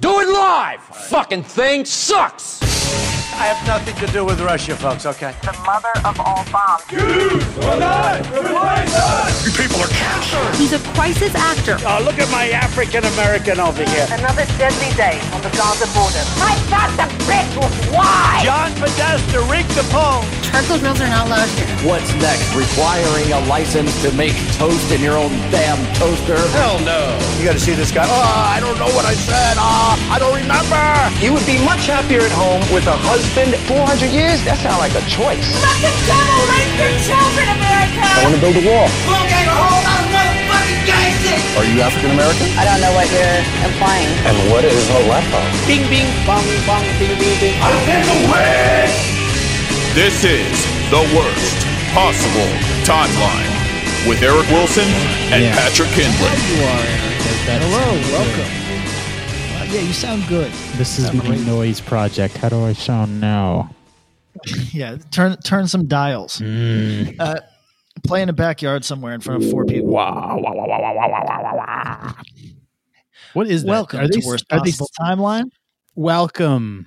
Do it live! Fucking thing sucks! I have nothing to do with Russia, folks, okay? The mother of all bombs. You people are cancer! He's a crisis actor. Oh, look at my African American over here. Another deadly day on the Gaza border. I thought the bitch was why? John Podesta rigged the poll. Charcoal grills are not allowed here. What's next? Requiring a license to make toast in your own damn toaster? Hell no! You gotta see this guy. Oh, I don't know what I said. Ah, I don't remember. You would be much happier at home with a husband. 400 years? That sounds like a choice. Let the devil rape your children, America! I want to build a wall. We'll get a whole lot of motherfucking gangsters! Are you African American? I don't know what you're implying. And what is a leper? Bing, bing, bong, bong, bing, bing, bing. I take away! This is the worst possible timeline with Eric Wilson and Yeah. Patrick Kindley. You are Eric. That's Hello, good. welcome sound, yeah, you sound good. This is my great. noise project. How do I sound now? yeah, turn turn some dials. Mm. Uh, play in a backyard somewhere in front of four people. Wow, wow, wow, wow, wow, wow, wow. What is that? Welcome are to they, worst possible they, timeline. Welcome.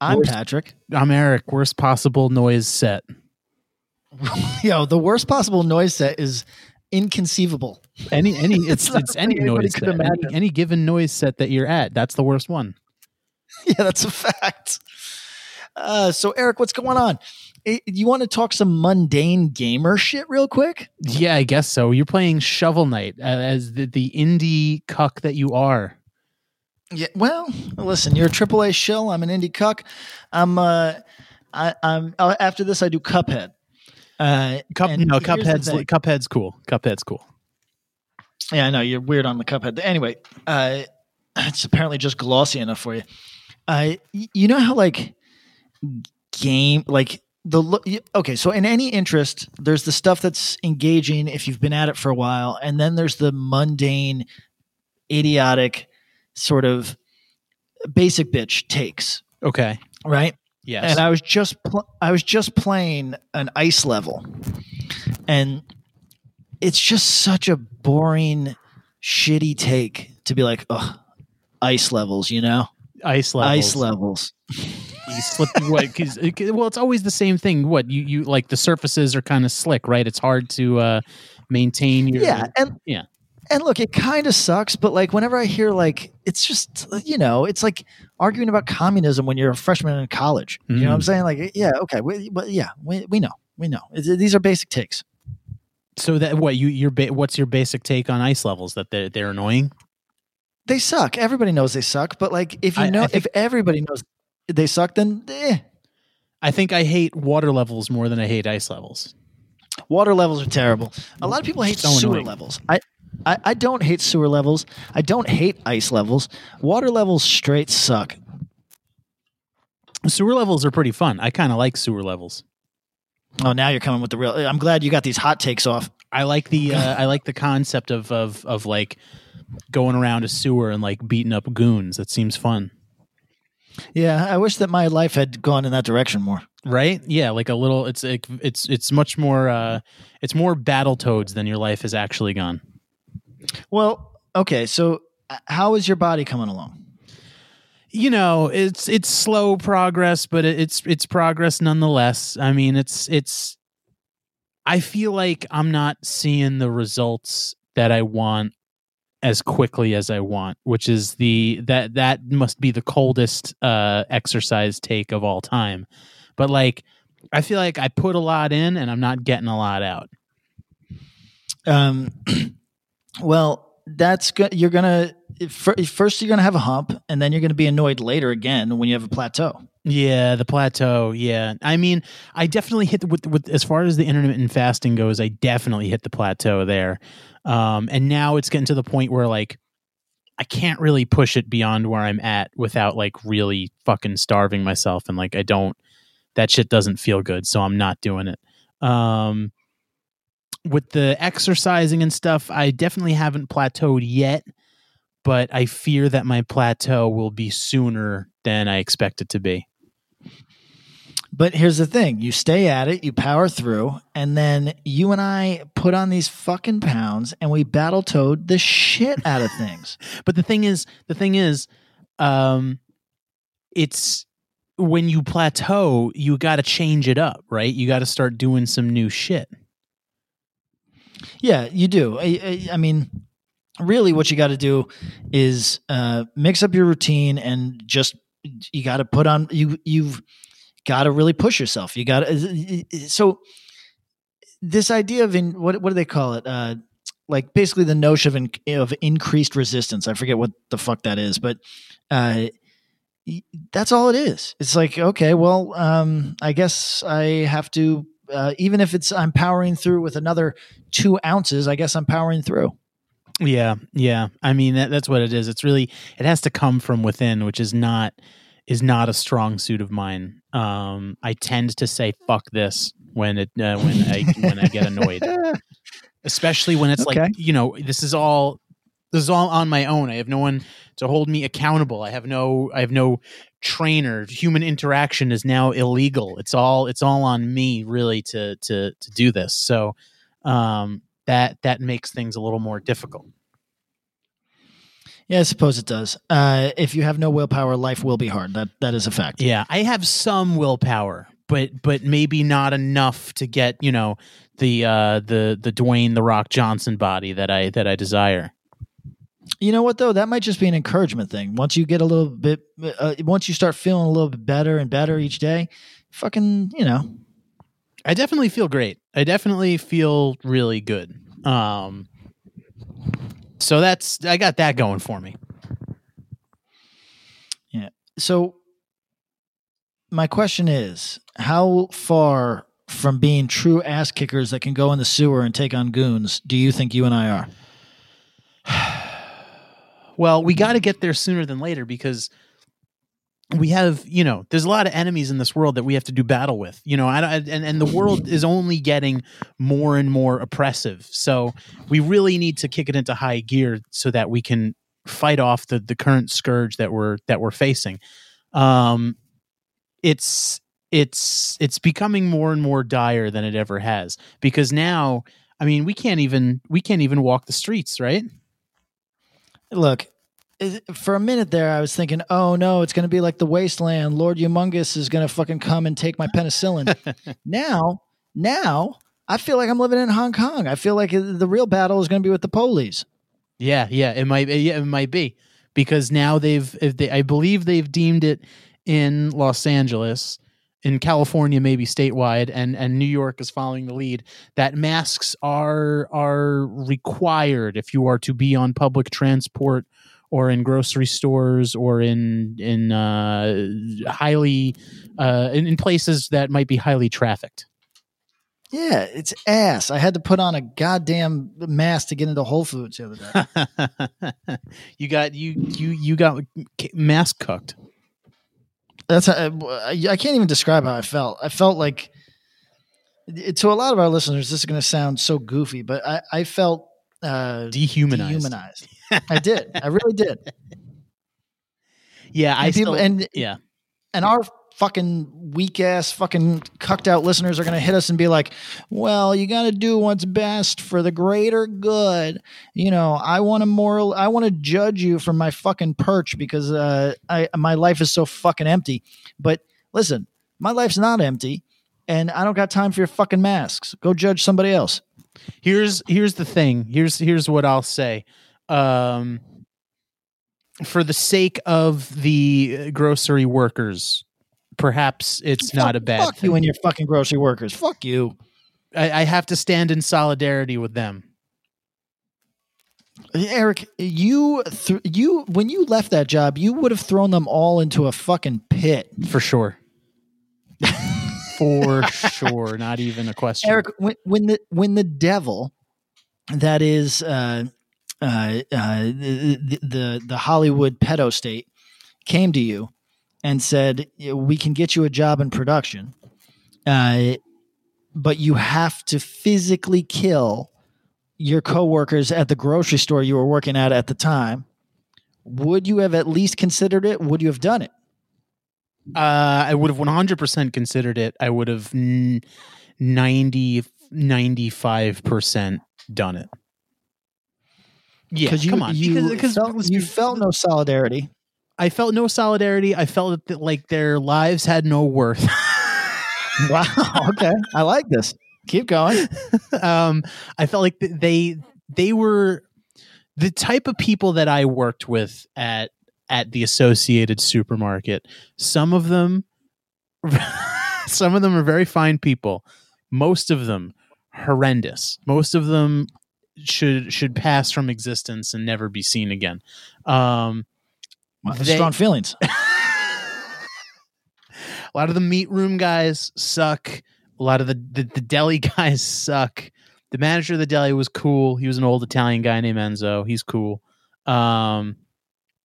I'm Worst- Patrick. I'm Eric. Worst possible noise set. Yo, the worst possible noise set is inconceivable. Any any it's It's it's any noise set. Any, any given noise set that you're at. That's the worst one. yeah, that's a fact. Uh, so, Eric, what's going on? Eh, you want to talk some mundane gamer shit real quick? Yeah, I guess so. You're playing Shovel Knight uh, as the, the indie cuck that you are. Yeah. Well, listen, you're a AAA shill. I'm an indie cuck. I'm. Uh, I, I'm. Uh, after this, I do Cuphead. Uh, Cup, no, Cuphead's. Cuphead's cool. Cuphead's cool. Yeah, I know you're weird on the Cuphead. Anyway, uh, it's apparently just glossy enough for you. Uh, you know how like game like the look. Okay, so in any interest, there's the stuff that's engaging if you've been at it for a while, and then there's the mundane, idiotic, sort of basic bitch takes. Okay. Right. Yes. And I was just pl- I was just playing an ice level, and it's just such a boring, shitty take to be like, oh, ice levels, you know, ice levels. ice levels. you slip what 'cause well it's always the same thing what you you like the surfaces are kind of slick right it's hard to uh maintain your Yeah, and yeah and look, it kind of sucks, but like whenever I hear like it's just you know, it's like arguing about communism when you're a freshman in college. You know what I'm Mm. saying? Like, yeah, okay, we, but yeah, we, we know, we know. It's, these are basic takes. so that what you your ba- what's your basic take on ice levels that they're, they're annoying They suck. Everybody knows they suck, but like if you I- I know, think- if everybody knows they suck, then eh. i think i hate water levels more than i hate ice levels Water levels are terrible. A lot of people hate So sewer annoying. levels. I, I I don't hate sewer levels. I don't hate ice levels. Water levels straight suck. sewer levels are pretty fun i kind of like sewer levels Oh, now you're coming with the real. I'm glad you got these hot takes off. i like the uh, i like the concept of of of like going around a sewer and like beating up goons that seems fun Yeah, I wish that my life had gone in that direction more. right yeah like a little it's like it's it's much more uh it's more Battletoads than your life has actually gone Well, okay, so uh, how is your body coming along? you know it's it's slow progress but it's it's progress nonetheless i mean it's it's I feel like I'm not seeing the results that I want as quickly as I want, which is the that that must be the coldest uh exercise take of all time. But like I feel like I put a lot in and I'm not getting a lot out. Um well, that's good. You're gonna first you're gonna have a hump, and then you're gonna be annoyed later again when you have a plateau. Yeah, the plateau. Yeah, I mean, I definitely hit the, with with as far as the intermittent fasting goes. I definitely hit the plateau there, um, and now it's getting to the point where like I can't really push it beyond where I'm at without like really fucking starving myself, and like I don't. That shit doesn't feel good, so I'm not doing it. Um, with the exercising and stuff, I definitely haven't plateaued yet, but I fear that my plateau will be sooner than I expect it to be. But here's the thing you stay at it, you power through, and then you and I put on these fucking pounds and we battle toad the shit out of things. but the thing is, the thing is, um, it's when you plateau, you got to change it up, right? You got to start doing some new shit. Yeah, you do. I, I, I mean, really, what you got to do is uh, mix up your routine and just you got to put on you. You've got to really push yourself. You got to. So this idea of in what what do they call it? Uh, like basically the notion of in, of increased resistance. I forget what the fuck that is, but uh, that's all it is. It's like okay, well, um, I guess I have to uh, even if it's I'm powering through with another two ounces, I guess I'm powering through. Yeah, yeah. I mean that, that's what it is. It's really it has to come from within, which is not is not a strong suit of mine. Um, I tend to say "fuck this" when it uh, when I when I get annoyed, especially when it's okay. like you know this is all this is all on my own. I have no one to hold me accountable. I have no I have no trainer. Human interaction is now illegal. It's all it's all on me really to to to do this. So um that that makes things a little more difficult. Yeah, I suppose it does. Uh, if you have no willpower, life will be hard. That that is a fact. Yeah, I have some willpower, but but maybe not enough to get you know the uh, the the Dwayne the Rock Johnson body that I that I desire. You know what though? That might just be an encouragement thing. Once you get a little bit, uh, once you start feeling a little bit better and better each day, fucking, you know. I definitely feel great. I definitely feel really good. Um, so that's I got that going for me. Yeah. So my question is, how far from being true ass kickers that can go in the sewer and take on goons do you think you and I are? Well, we got to get there sooner than later because we have, you know, there's a lot of enemies in this world that we have to do battle with. You know, I, and and the world is only getting more and more oppressive. So we really need to kick it into high gear so that we can fight off the the current scourge that we're that we're facing. Um, it's it's it's becoming more and more dire than it ever has because now, I mean, we can't even we can't even walk the streets, right? Look, for a minute there, I was thinking, oh no, it's going to be like the wasteland. Lord Humungus is going to fucking come and take my penicillin. now, now, I feel like I'm living in Hong Kong. I feel like the real battle is going to be with the police. Yeah, yeah, it might. Yeah, it might be because now they've, if they, I believe they've deemed it in Los Angeles in California, maybe statewide, and and New York is following the lead. That masks are are required if you are to be on public transport or in grocery stores or in in uh, highly uh, in, in places that might be highly trafficked. Yeah, it's ass. I had to put on a goddamn mask to get into Whole Foods the other day. you got you you you got mask cooked. That's how, I can't even describe how I felt. I felt like to a lot of our listeners, this is going to sound so goofy, but I, I felt uh, dehumanized. Dehumanized. I did. I really did. Yeah, and I people, still, and yeah, and our fucking weak ass fucking cucked out listeners are going to hit us and be like, well, you got to do what's best for the greater good. You know, I want to moral, I want to judge you from my fucking perch because uh, I, my life is so fucking empty. But listen, my life's not empty. and I don't got time for your fucking masks. Go judge somebody else. Here's here's the thing. Here's here's what I'll say. Um, for the sake of the grocery workers, perhaps it's not a bad Fuck thing. you and your fucking grocery workers. Fuck you. I, I have to stand in solidarity with them. Eric, you th- you when you left that job, you would have thrown them all into a fucking pit. For sure. For sure. Not even a question. Eric, when, when the when the devil that is uh, uh, uh, the, the the Hollywood pedo state came to you and said, "We can get you a job in production, uh, but you have to physically kill your coworkers at the grocery store you were working at at the time." Would you have at least considered it? Would you have done it? Uh, I would have 100% considered it. I would have n- 90, 95% done it. Yeah, you, come on. You, because, because felt, you felt no solidarity. I felt no solidarity. I felt that like their lives had no worth. wow. Okay. I like this. Keep going. um, I felt like they they were the type of people that I worked with at at the associated supermarket. Some of them some of them are very fine people. Most of them horrendous. Most of them should should pass from existence and never be seen again. Um Wow, strong feelings. a lot of the meat room guys suck. A lot of the, the, the deli guys suck. The manager of the deli was cool. He was an old Italian guy named Enzo. He's cool. Um,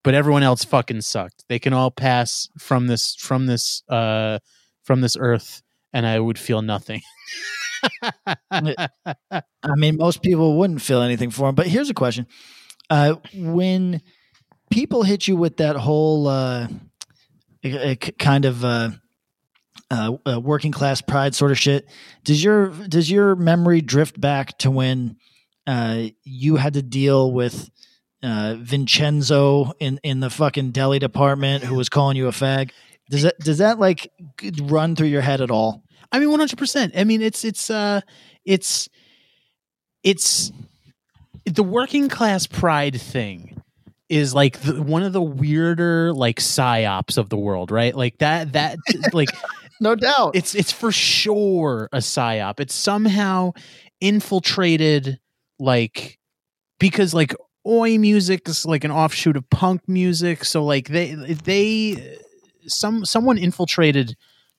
but everyone else fucking sucked. They can all pass from this from this uh from this earth, and I would feel nothing. I mean, most people wouldn't feel anything for him. But here's a question: uh, When people hit you with that whole uh, kind of uh, uh, uh, working class pride sort of shit, does your does your memory drift back to when uh, you had to deal with Vincenzo in in the fucking deli department who was calling you a fag? Does that does that like run through your head at all? I mean, one hundred percent. I mean, it's it's uh, it's it's the working class pride thing is like the, one of the weirder like psyops of the world, right? Like that that like no doubt it's it's for sure a psyop. It's somehow infiltrated like because like oi music is like an offshoot of punk music, so like they they some someone infiltrated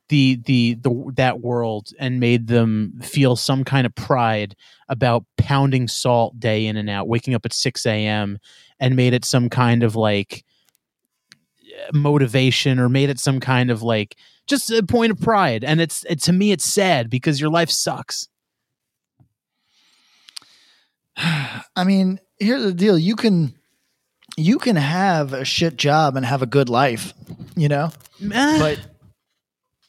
the the the that world and made them feel some kind of pride about pounding salt day in and out, waking up at six a.m. and made it some kind of like motivation or made it some kind of like just a point of pride. And it's it, to me, it's sad because your life sucks. I mean, here's the deal: you can you can have a shit job and have a good life, you know, eh. but.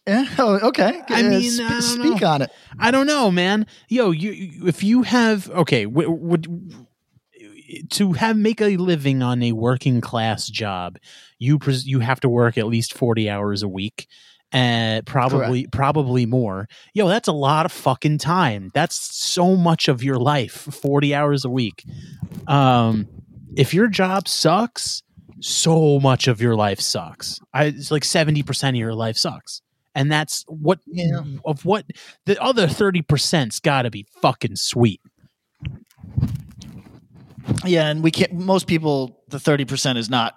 Yeah. Oh, okay. I Uh, mean, sp- I speak know. on it. I don't know, man. Yo, you if you have okay, w- would to have make a living on a working class job, you pres- you have to work at least forty hours a week, and probably probably more. Yo, that's a lot of fucking time. That's so much of your life, forty hours a week. Um, if your job sucks, so much of your life sucks. I, it's like seventy percent of your life sucks and that's what of what the other 30%'s got to be fucking sweet Yeah, and we can't. Most people, the thirty percent is not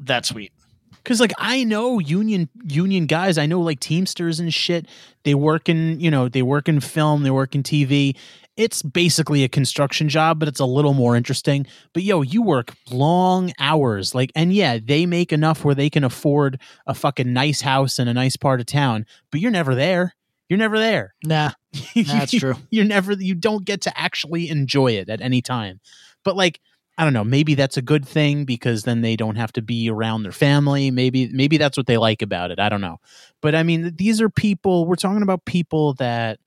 that sweet. because like i know union union guys i know like teamsters and shit they work in you know they work in film they work in tv it's basically a construction job but it's a little more interesting. But yo you work long hours like and yeah they make enough where they can afford a fucking nice house in a nice part of town but you're never there. You're never there. Nah, that's true. you're never you don't get to actually enjoy it at any time. But like i don't know maybe that's a good thing because then they don't have to be around their family. Maybe maybe that's what they like about it. I don't know. But i mean these are people we're talking about people that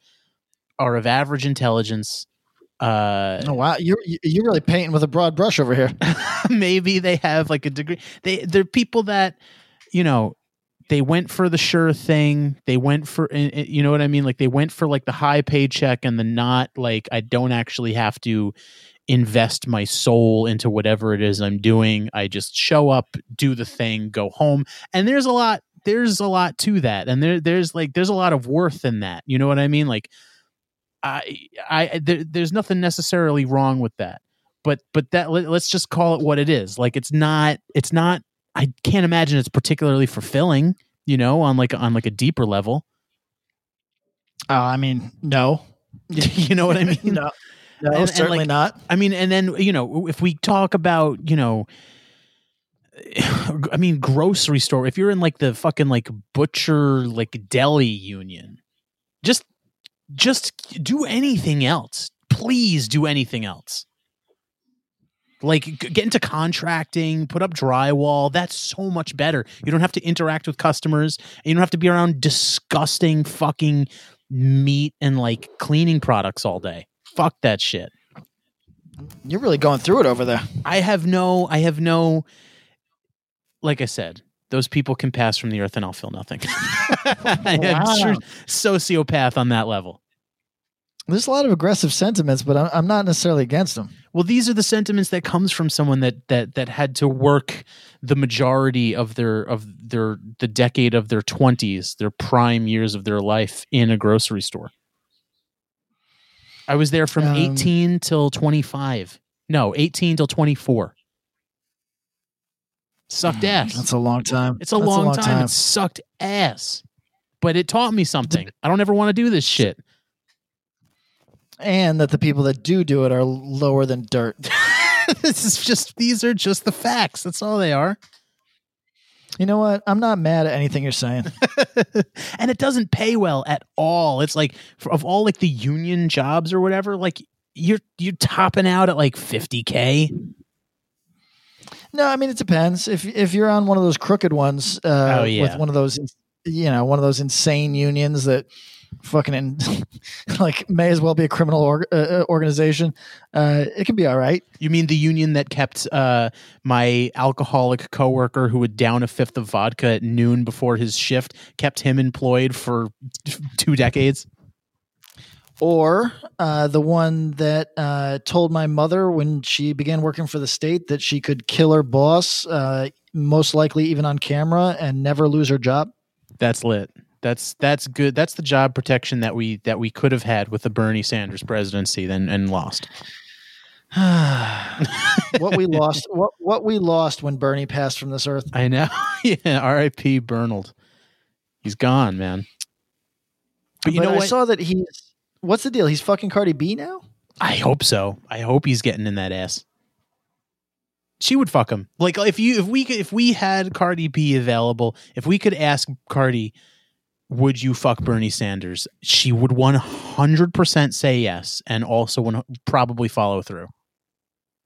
are of average intelligence uh Oh wow, you're you're really painting with a broad brush over here. maybe they have like a degree they they're people that you know they went for the sure thing. They went for eh, eh, you know what I mean? Like they went for like the high paycheck and the not like I don't actually have to invest my soul into whatever it is I'm doing. I just show up, do the thing, go home. And there's a lot there's a lot to that. And there there's like there's a lot of worth in that. You know what I mean? Like I I there, there's nothing necessarily wrong with that. But but that let, let's just call it what it is. Like it's not it's not I can't imagine it's particularly fulfilling, you know, on like on like a deeper level. Uh, I mean, no. you know what I mean? no. No, And- and, certainly like, not. I mean, and then you know, if we talk about you know, I mean, grocery store. If you're in like the fucking like butcher like deli union, just just do anything else. Please do anything else. Like get into contracting, put up drywall. That's so much better. You don't have to interact with customers. And you don't have to be around disgusting fucking meat and like cleaning products all day. Fuck that shit. You're really going through it over there. I have no, I have no, like I said, those people can pass from the earth and I'll feel nothing. I am Wow. true sociopath on that level. There's a lot of aggressive sentiments, but I'm, I'm not necessarily against them. Well, these are the sentiments that comes from someone that that that had to work the majority of their of their the decade of their 20s, their prime years of their life in a grocery store. I was there from Um, 18 till 25. No, 18 till 24. Sucked mm, ass. That's a long time. It's a, That's long, time. It sucked ass. But it taught me something. I don't ever want to do this shit. and that the people that do do it are lower than dirt. this is just these are just the facts. That's all they are. You know what? I'm not mad at anything you're saying. and it doesn't pay well at all. It's like for, of all like the union jobs or whatever, like you're you're topping out at like 50k. No, I mean it depends. If if you're on one of those crooked ones, uh, Oh, yeah. with one of those, you know, one of those insane unions that fucking in, like may as well be a criminal org- uh, uh, organization, uh, it can be all right. You mean the union that kept uh, my alcoholic coworker who would down a fifth of vodka at noon before his shift, kept him employed for two decades? Or uh, the one that uh, told my mother when she began working for the state that she could kill her boss, uh, most likely even on camera, and never lose her job. That's lit. That's that's good. That's the job protection that we that we could have had with the Bernie Sanders presidency, then and lost. what we lost, what what we lost when Bernie passed from this earth. I know. yeah. R.I.P. Bernald. He's gone, man. But you But know I what? saw that he's. What's the deal? He's fucking Cardi B now. I hope so. I hope he's getting in that ass. She would fuck him. Like if you if we could if we had Cardi B available, if we could ask Cardi, would you fuck Bernie Sanders? She would one hundred percent say yes, and also one, probably follow through.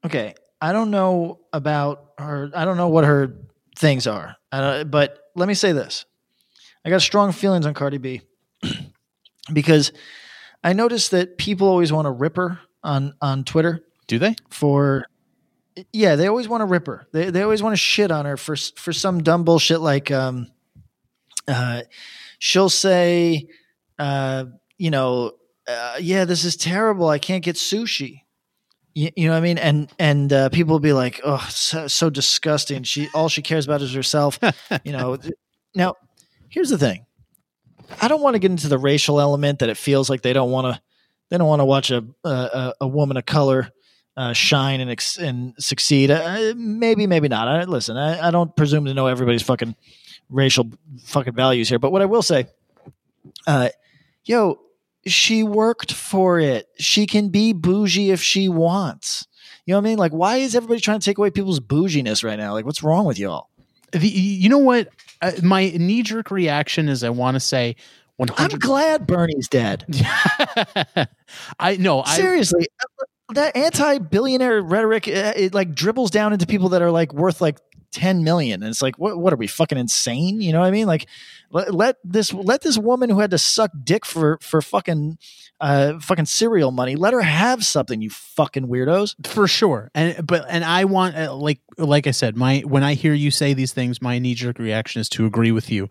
Okay, I don't know about her. I don't know what her things are. But let me say this: I got strong feelings on Cardi B because I noticed that people always want to rip her on on Twitter. Do they? For yeah, they always want to rip her. They they always want to shit on her for for some dumb bullshit like um uh she'll say uh you know uh, yeah this is terrible I can't get sushi. You, you know what I mean? And and uh, people will be like, "Oh, so, so disgusting." She all she cares about is herself. you know. Now, here's the thing. I don't want to get into the racial element that it feels like they don't want to. They don't want to watch a a, a woman of color uh, shine and ex- and succeed. Uh, maybe, maybe not. I, listen, I, I don't presume to know everybody's fucking racial fucking values here. But what I will say, uh, yo, she worked for it. She can be bougie if she wants. You know what I mean? Like, why is everybody trying to take away people's bouginess right now? Like, what's wrong with y'all? The, you know what? Uh, my knee jerk reaction is I want to say one I'm glad Bernie's dead. I no. I, Seriously, that anti-billionaire rhetoric uh, it like dribbles down into people that are like worth like 10 million. And it's like what what are we fucking insane? You know what i mean? Like let, let this let this woman who had to suck dick for for fucking uh fucking cereal money let her have something you fucking weirdos. For sure. And but and i want uh, like like i said my when i hear you say these things my knee-jerk reaction is to agree with you.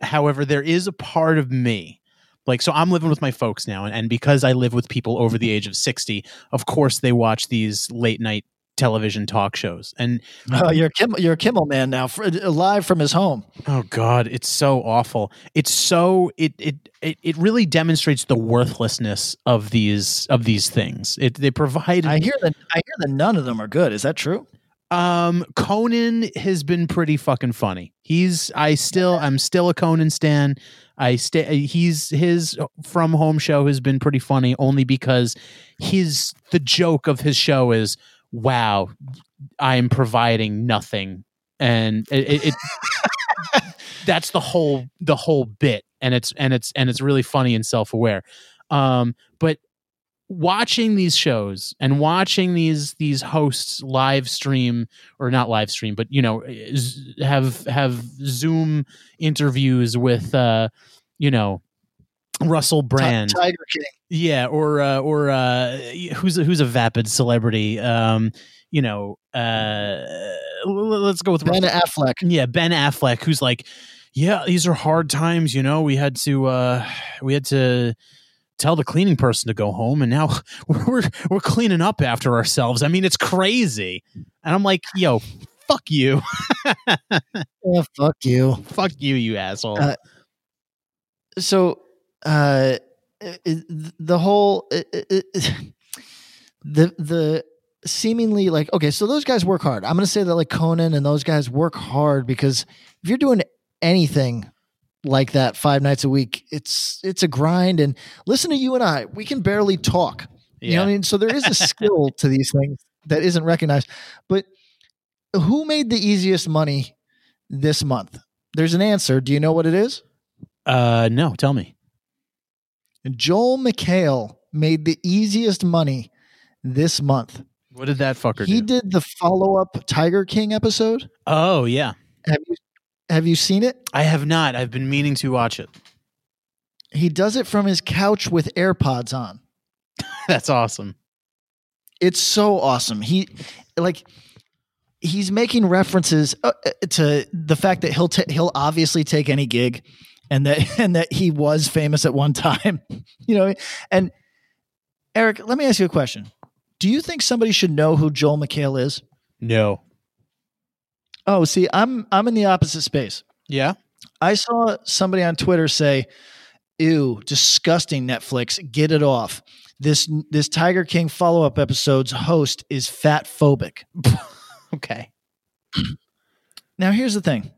However there is a part of me like so i'm living with my folks now and, and because i live with people over the age of 60 of course they watch these late night television talk shows. And oh you're a kimmel, you're a kimmel man now for, live from his home. Oh god it's so awful. It's so it it it, it really demonstrates the worthlessness of these of these things. It they provide i hear that i hear that none of them are good. Is that true? Um conan has been pretty fucking funny. He's i still i'm still a conan stan I stay. He's his from home show has been pretty funny only because his the joke of his show is wow, I'm providing nothing, and it, it, it that's the whole the whole bit, and it's and it's and it's really funny and self aware. Um, but watching these shows and watching these these hosts live stream or not live stream but you know have have zoom interviews with uh you know Russell Brand, Tiger King, yeah, or uh, or uh, who's a, who's a vapid celebrity, um, you know, uh, let's go with Ben Affleck, yeah, Ben Affleck, who's like, yeah, these are hard times, you know, we had to uh, we had to tell the cleaning person to go home, and now we're we're cleaning up after ourselves. I mean, it's crazy, and I'm like, yo, fuck you, yeah, fuck you, fuck you, you asshole. Uh, so uh the whole the the seemingly like okay so those guys work hard i'm gonna say that like conan and those guys work hard because if you're doing anything like that five nights a week. It's it's a grind. And listen to you and i we can barely talk. You know what i mean? So there is a skill to these things that isn't recognized. But who made the easiest money this month? There's an answer. Do you know what it is? Uh no tell me. Joel McHale made the easiest money this month. What did that fucker he do? He did the follow up Tiger King episode. Oh yeah. Have you have you seen it? I have not. I've been meaning to watch it. He does it from his couch with AirPods on. That's awesome. It's so awesome. He like he's making references uh, to the fact that he'll ta- he'll obviously take any gig and that and that he was famous at one time you know and eric let me ask you a question do you think somebody should know who joel mchale is no oh see i'm i'm in the opposite space. Yeah? I saw somebody on twitter say ew disgusting netflix get it off. This this tiger king follow-up episode's host is fat phobic. Okay. Now here's the thing.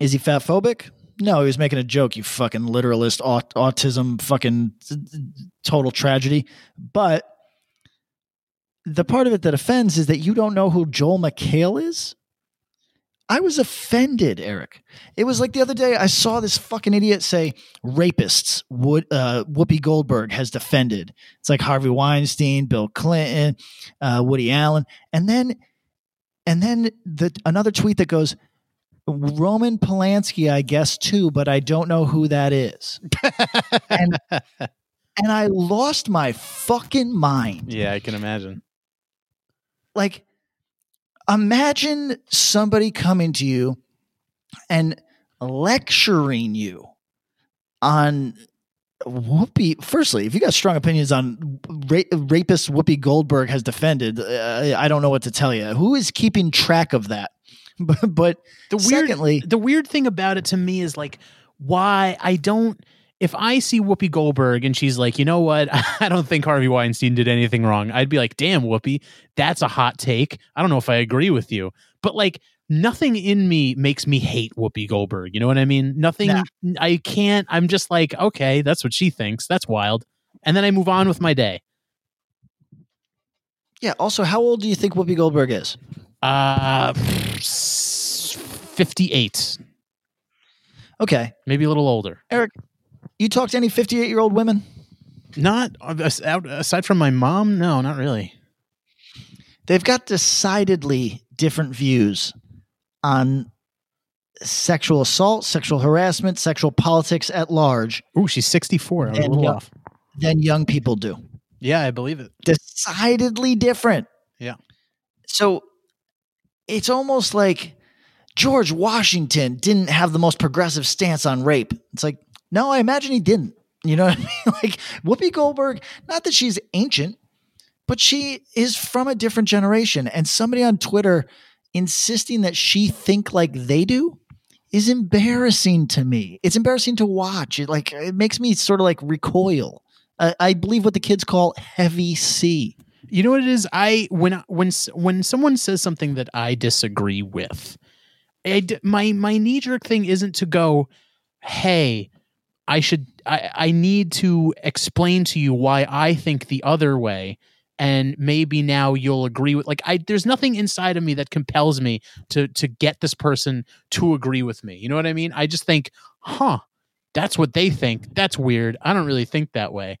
Is he fat phobic? No, he was making a joke, you fucking literalist, aut- autism, fucking total tragedy. But the part of it that offends is that you don't know who Joel McHale is. I was offended, Eric. It was like the other day I saw this fucking idiot say rapists. Would uh, Whoopi Goldberg has defended. It's like Harvey Weinstein, Bill Clinton, uh, Woody Allen, and then and then the another tweet that goes, Roman Polanski, I guess too, but I don't know who that is. and, and I lost my fucking mind. Yeah, I can imagine. Like, imagine somebody coming to you and lecturing you on Whoopi. Firstly, if you got strong opinions on ra- rapist Whoopi Goldberg has defended, uh, I don't know what to tell you. Who is keeping track of that? but, but the weird, secondly, the weird thing about it to me is like why I don't. If I see Whoopi Goldberg and she's like, you know what, I don't think Harvey Weinstein did anything wrong, I'd be like, damn, Whoopi, that's a hot take. I don't know if I agree with you, but like nothing in me makes me hate Whoopi Goldberg. You know what I mean? Nothing. Nah. I can't. I'm just like, okay, that's what she thinks. That's wild. And then I move on with my day. Yeah. Also, how old do you think Whoopi Goldberg is? Uh, 58. Okay. Maybe a little older. Eric, you talk to any 58 year old women? Not aside from my mom. No, not really. They've got decidedly different views on sexual assault, sexual harassment, sexual politics at large. Oh, she's 64. I was a little young, off. Than young people do. Yeah, I believe it. Decidedly different. Yeah. So it's almost like George Washington didn't have the most progressive stance on rape. It's like, no, I imagine he didn't. You know what I mean? Like Whoopi Goldberg, not that she's ancient, but she is from a different generation. And somebody on Twitter insisting that she think like they do is embarrassing to me. It's embarrassing to watch. It like it makes me sort of like recoil. Uh, I believe what the kids call heavy C. You know what it is? I when when when someone says something that I disagree with, I, my my knee jerk thing isn't to go, "Hey, I should I I need to explain to you why I think the other way." and maybe now you'll agree with like I there's nothing inside of me that compels me to to get this person to agree with me. You know what I mean? I just think, "Huh, that's what they think. That's weird. I don't really think that way."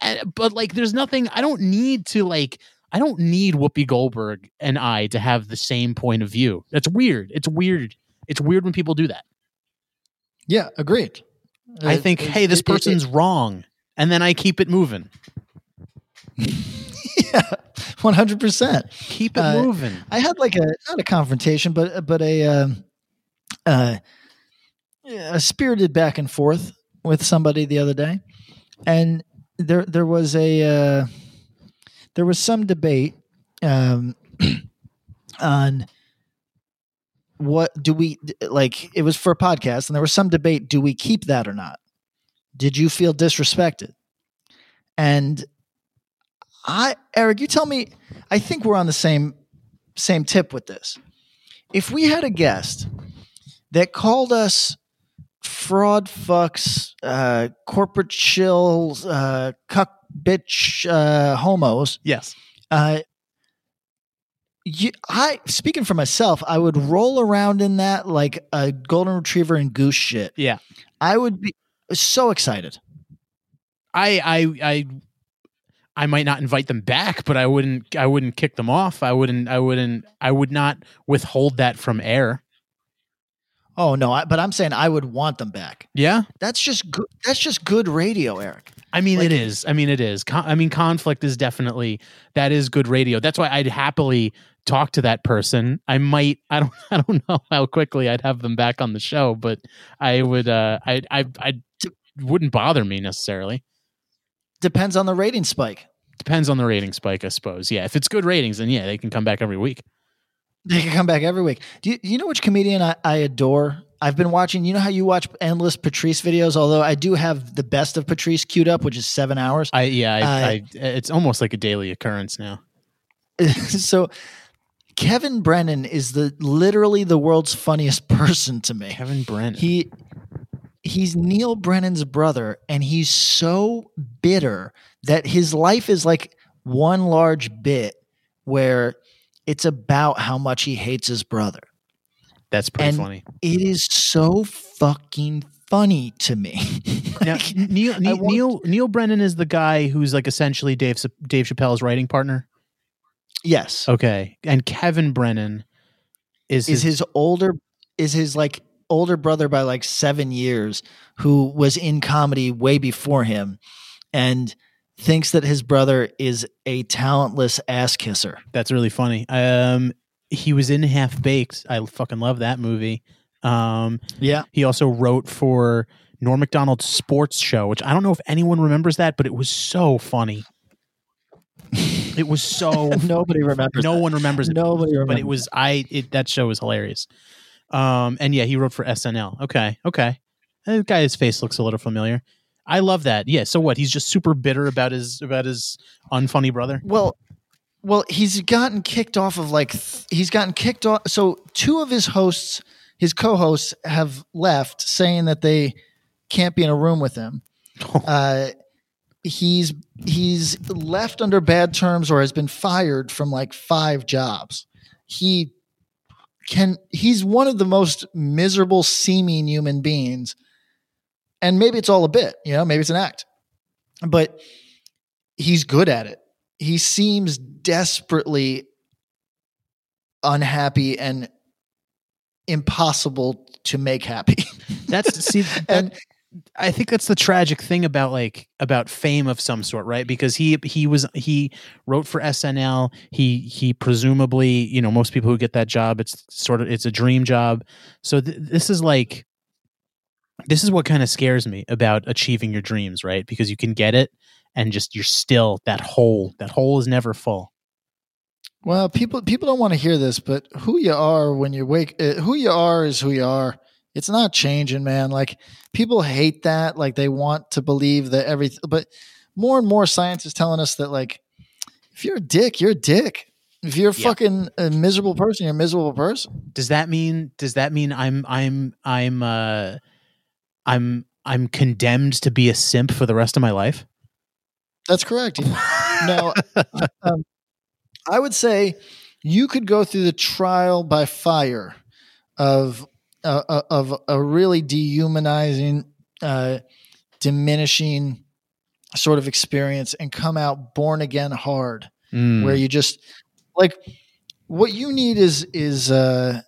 And, but like there's nothing I don't need to like I don't need Whoopi Goldberg and I to have the same point of view. That's weird. It's weird. It's weird when people do that. Yeah, agreed. I think, it, hey, this it, person's it, wrong, and then I keep it moving. yeah, one hundred percent. Keep it uh, moving. I had like a not a confrontation, but but a uh, uh, a spirited back and forth with somebody the other day, and there there was a uh, there was some debate um, on what do we like it was for a podcast and there was some debate do we keep that or not? Did you feel disrespected? And i eric you tell me i think we're on the same same tip with this. If we had a guest that called us fraud fucks uh corporate chills uh cuck bitch uh homos yes. uh you, I speaking for myself, I would roll around in that like a golden retriever and goose shit. Yeah, I would be so excited. I I I I might not invite them back, but I wouldn't I wouldn't kick them off. I wouldn't I wouldn't I would not withhold that from air. Oh no, I, but I'm saying I would want them back. Yeah, that's just good. That's just good radio, Eric. I mean, like, it is. I mean, it is. Con- I mean, conflict is definitely that is good radio. That's why I'd happily talk to that person. I might. I don't. I don't know how quickly I'd have them back on the show, but I would. Uh, I. I. I wouldn't bother me necessarily. Depends on the rating spike. Depends on the rating spike, I suppose. Yeah, if it's good ratings, then yeah, they can come back every week. They can come back every week. Do you, you know which comedian I, I adore? I've been watching. You know how you watch endless Patrice videos. Although I do have the best of Patrice queued up, which is seven hours. I yeah, I, uh, I, it's almost like a daily occurrence now. so, Kevin Brennan is the literally the world's funniest person to me. Kevin Brennan. He he's Neal Brennan's brother, and he's so bitter that his life is like one large bit where it's about how much he hates his brother. That's pretty and funny. It is so fucking funny to me. now, Neil Neal, Neal Neal Brennan is the guy who's like essentially Dave Dave Chappelle's writing partner. Yes. Okay. And Kevin Brennan is is his, his older is his like older brother by like seven years who was in comedy way before him and thinks that his brother is a talentless ass kisser. That's really funny. Um, he was in Half Baked. I fucking love that movie. Um, yeah. He also wrote for Norm Macdonald's sports show, which I don't know if anyone remembers that, but it was so funny. it was so nobody remembers. No that. one remembers it. Nobody remembers. But it was I. It, that show was hilarious. Um, and yeah, he wrote for SNL. Okay, okay. That guy's face looks a little familiar. I love that. Yeah. So what? He's just super bitter about his about his unfunny brother. Well, well, he's gotten kicked off of like th- he's gotten kicked off. So two of his hosts, his co-hosts, have left, saying that they can't be in a room with him. uh, he's he's left under bad terms or has been fired from like five jobs. He can he's one of the most miserable seeming human beings and maybe it's all a bit you know maybe it's an act but he's good at it. He seems desperately unhappy and impossible to make happy. That's see and I think that's the tragic thing about like about fame of some sort, right? Because he he was he wrote for SNL. He he presumably, you know, most people who get that job, it's sort of it's a dream job. So th- this is like this is what kind of scares me about achieving your dreams, right? Because you can get it and just you're still that hole. That hole is never full. Well, people people don't want to hear this, but who you are when you wake, uh, who you are is who you are. It's not changing, man. Like people hate that. Like they want to believe that everything, but more and more science is telling us that like if you're a dick, you're a dick. If you're a yeah. fucking a miserable person, you're a miserable person. Does that mean? Does that mean I'm I'm I'm uh I'm I'm condemned to be a simp for the rest of my life? That's correct. now, um, I would say you could go through the trial by fire of uh, uh, of a really dehumanizing, uh, diminishing sort of experience and come out born again hard, mm. where you just like what you need is is uh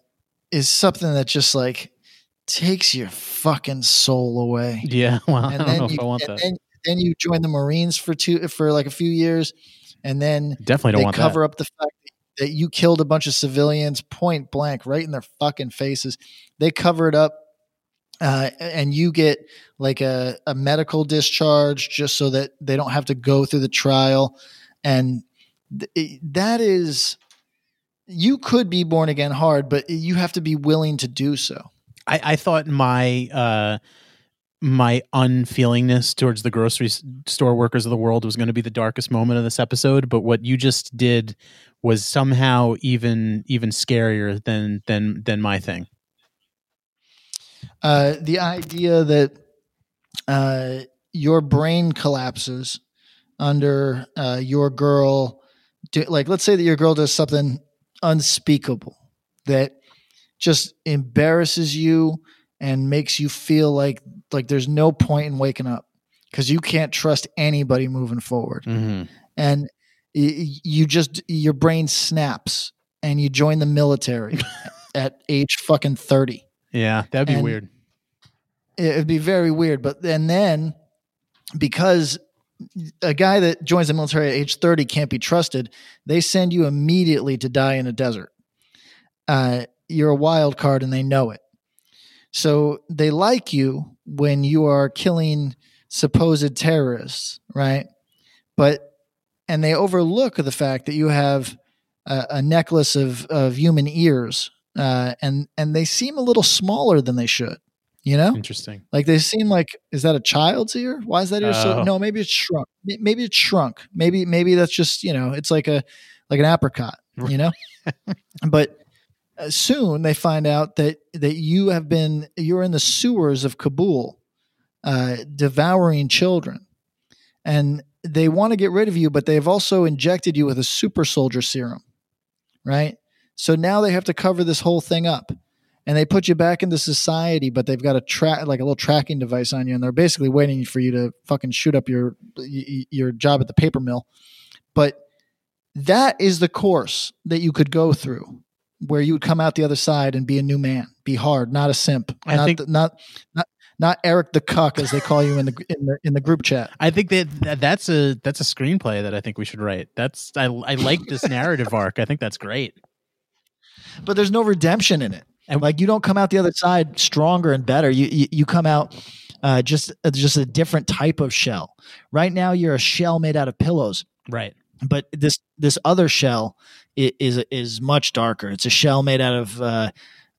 is something that just like takes your fucking soul away. Yeah, well, and I don't know you, if I want that. Then, then you join the Marines for two for like a few years, and then definitely don't they want cover that. up the fact that you killed a bunch of civilians point blank right in their fucking faces. They cover it up. Uh, and you get like a, a medical discharge just so that they don't have to go through the trial. And th- that is, you could be born again hard, but you have to be willing to do so. I, I thought my uh, my unfeelingness towards the grocery store workers of the world was going to be the darkest moment of this episode, but what you just did was somehow even even scarier than than than my thing. Uh, the idea that uh, your brain collapses under uh, your girl, do, like let's say that your girl does something unspeakable that just embarrasses you and makes you feel like like there's no point in waking up because you can't trust anybody moving forward. Mm-hmm. and you just your brain snaps and you join the military at age fucking 30 yeah that'd be and weird. it'd be very weird but and then because a guy that joins the military at age 30 can't be trusted they send you immediately to die in a desert. Uh, you're a wild card and they know it so they like you when you are killing supposed terrorists, right? But and they overlook the fact that you have a, a necklace of of human ears, uh, and and they seem a little smaller than they should. You know, interesting. Like they seem like is that a child's ear? Why is that ear so? Oh. No, maybe it's shrunk. Maybe it's shrunk. Maybe maybe that's just you know it's like a like an apricot. You know, but soon they find out that that you have been you're in the sewers of Kabul, uh, devouring children, and they want to get rid of you, but they've also injected you with a super soldier serum, right? So now they have to cover this whole thing up, and they put you back into society, but they've got a track like a little tracking device on you, and they're basically waiting for you to fucking shoot up your your job at the paper mill, but that is the course that you could go through where you would come out the other side and be a new man, be hard, not a simp, I not think the, not not not Eric the cuck as they call you in the in the in the group chat. I think that, that that's a that's a screenplay that I think we should write. That's I I like this narrative arc. I think that's great. But there's no redemption in it. And like you don't come out the other side stronger and better. You you, you come out uh, just uh, just a different type of shell. Right now you're a shell made out of pillows. Right. But this this other shell is is much darker. It's a shell made out of uh,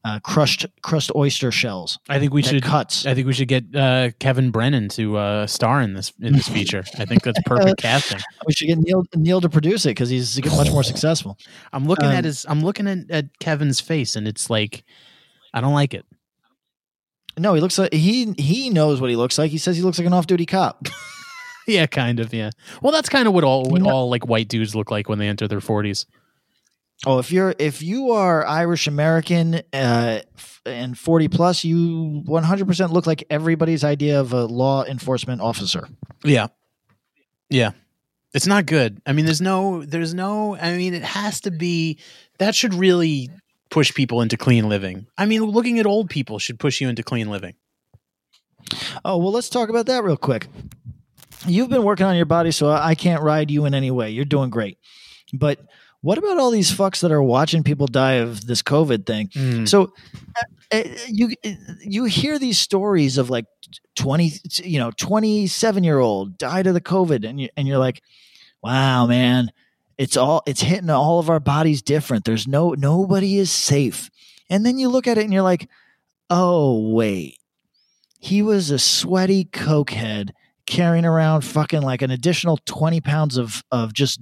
uh, crushed crushed oyster shells. I think we should cuts. I think we should get uh, Kevin Brennan to uh, star in this in this feature. I think that's perfect casting. We should get Neal Neal to produce it because he's much more successful. I'm looking Um, at his I'm looking at, at Kevin's face and it's like I don't like it. No, he looks like he he knows what he looks like. He says he looks like an off duty cop. yeah, kind of. Yeah. Well, that's kind of what all what all like white dudes look like when they enter their 40s. Oh, if you're if you are Irish American uh, and forty plus, you one hundred percent look like everybody's idea of a law enforcement officer. Yeah. Yeah. It's not good. I mean, there's no, there's no. I mean, it has to be. That should really push people into clean living. I mean, looking at old people should push you into clean living. Oh well, let's talk about that real quick. You've been working on your body, so I can't ride you in any way. You're doing great, but what about all these fucks that are watching people die of this COVID thing? Mm. So uh, uh, you you hear these stories of like twenty, you know, twenty seven year old died of the COVID, and you and you're like, wow, man, it's all it's hitting all of our bodies different. There's no nobody is safe, and then you look at it and you're like, oh wait, he was a sweaty cokehead carrying around fucking like an additional 20 pounds of of just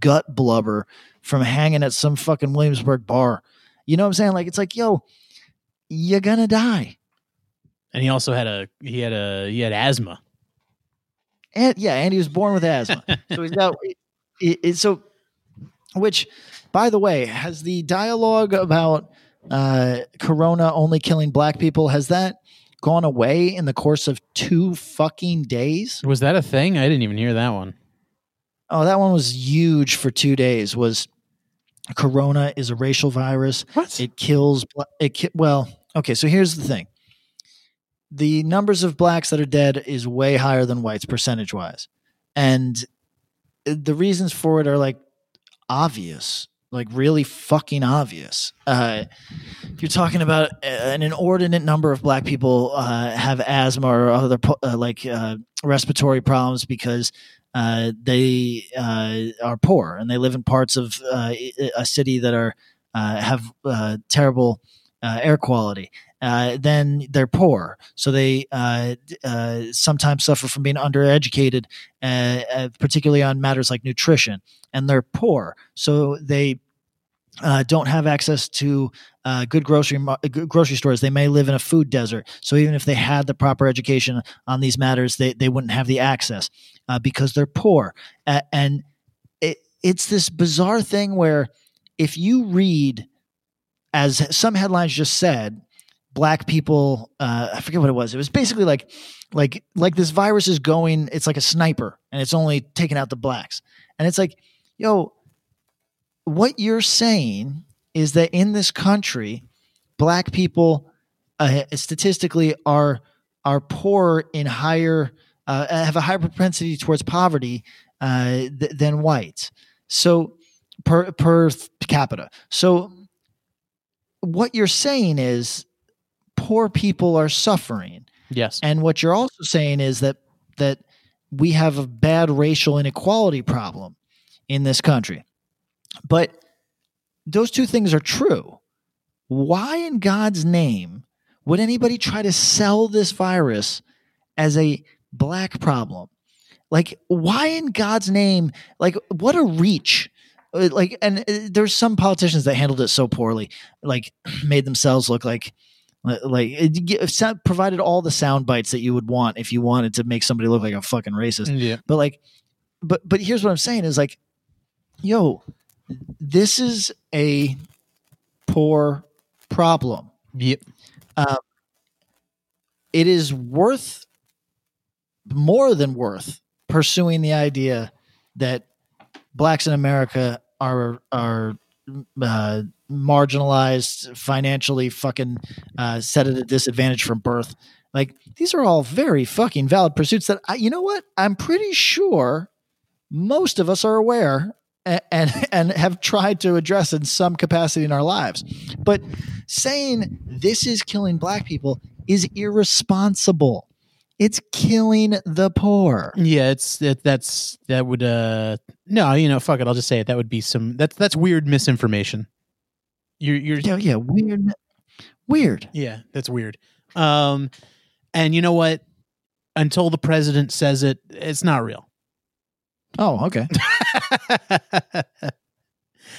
gut blubber from hanging at some fucking Williamsburg bar. You know what I'm saying? Like it's like, yo, you're gonna die. And he also had a he had a he had asthma. And yeah, and he was born with asthma. so he's got it, it, so which by the way, has the dialogue about uh corona only killing black people has that gone away in the course of two fucking days? Was that a thing? I didn't even hear that one. Oh, that one was huge for 2 days was corona is a racial virus. What? It kills it ki- well, okay, so here's the thing. The numbers of blacks that are dead is way higher than whites percentage wise. And the reasons for it are like obvious, like really fucking obvious. Uh, you're talking about uh, an inordinate number of black people uh, have asthma or other uh, like uh, respiratory problems because uh, they uh, are poor and they live in parts of uh, a city that are uh, have terrible air quality. Then they're poor, so they sometimes suffer from being undereducated, particularly on matters like nutrition. And they're poor, so they uh, don't have access to uh, good grocery mar- grocery stores. They may live in a food desert. So even if they had the proper education on these matters, they, they wouldn't have the access uh, because they're poor. Uh, and it, it's this bizarre thing where if you read, as some headlines just said, black people, uh, I forget what it was. It was basically like, like, like this virus is going. It's like a sniper, and it's only taking out the blacks. And it's like, yo, what you're saying is that in this country, black people uh, statistically are are poor in higher uh, have a higher propensity towards poverty uh, th- than whites. So per per capita. So what you're saying is poor people are suffering. Yes. And what you're also saying is that that we have a bad racial inequality problem in this country. But those two things are true. Why in God's name would anybody try to sell this virus as a black problem? Like, why in God's name? Like, what a reach. Uh, Like, and uh, there's some politicians that handled it so poorly, like, made themselves look like, like, it provided all the sound bites that you would want if you wanted to make somebody look like a fucking racist. Yeah. But, like, but, but here's what I'm saying is like, yo, this is a poor problem. Yep. Um, it is worth more than worth pursuing the idea that blacks in America are are uh, marginalized, financially fucking uh, set at a disadvantage from birth. Like these are all very fucking valid pursuits that I, you know what I'm pretty sure most of us are aware and and have tried to address in some capacity in our lives. But saying this is killing black people is irresponsible. It's killing the poor. Yeah, it's that that's that would uh no, you know, fuck it, I'll just say it. That would be some that's that's weird misinformation. You're you're Yeah, yeah, weird. Weird. Yeah, that's weird. Um and you know what? Until the president says it, it's not real. Oh, okay.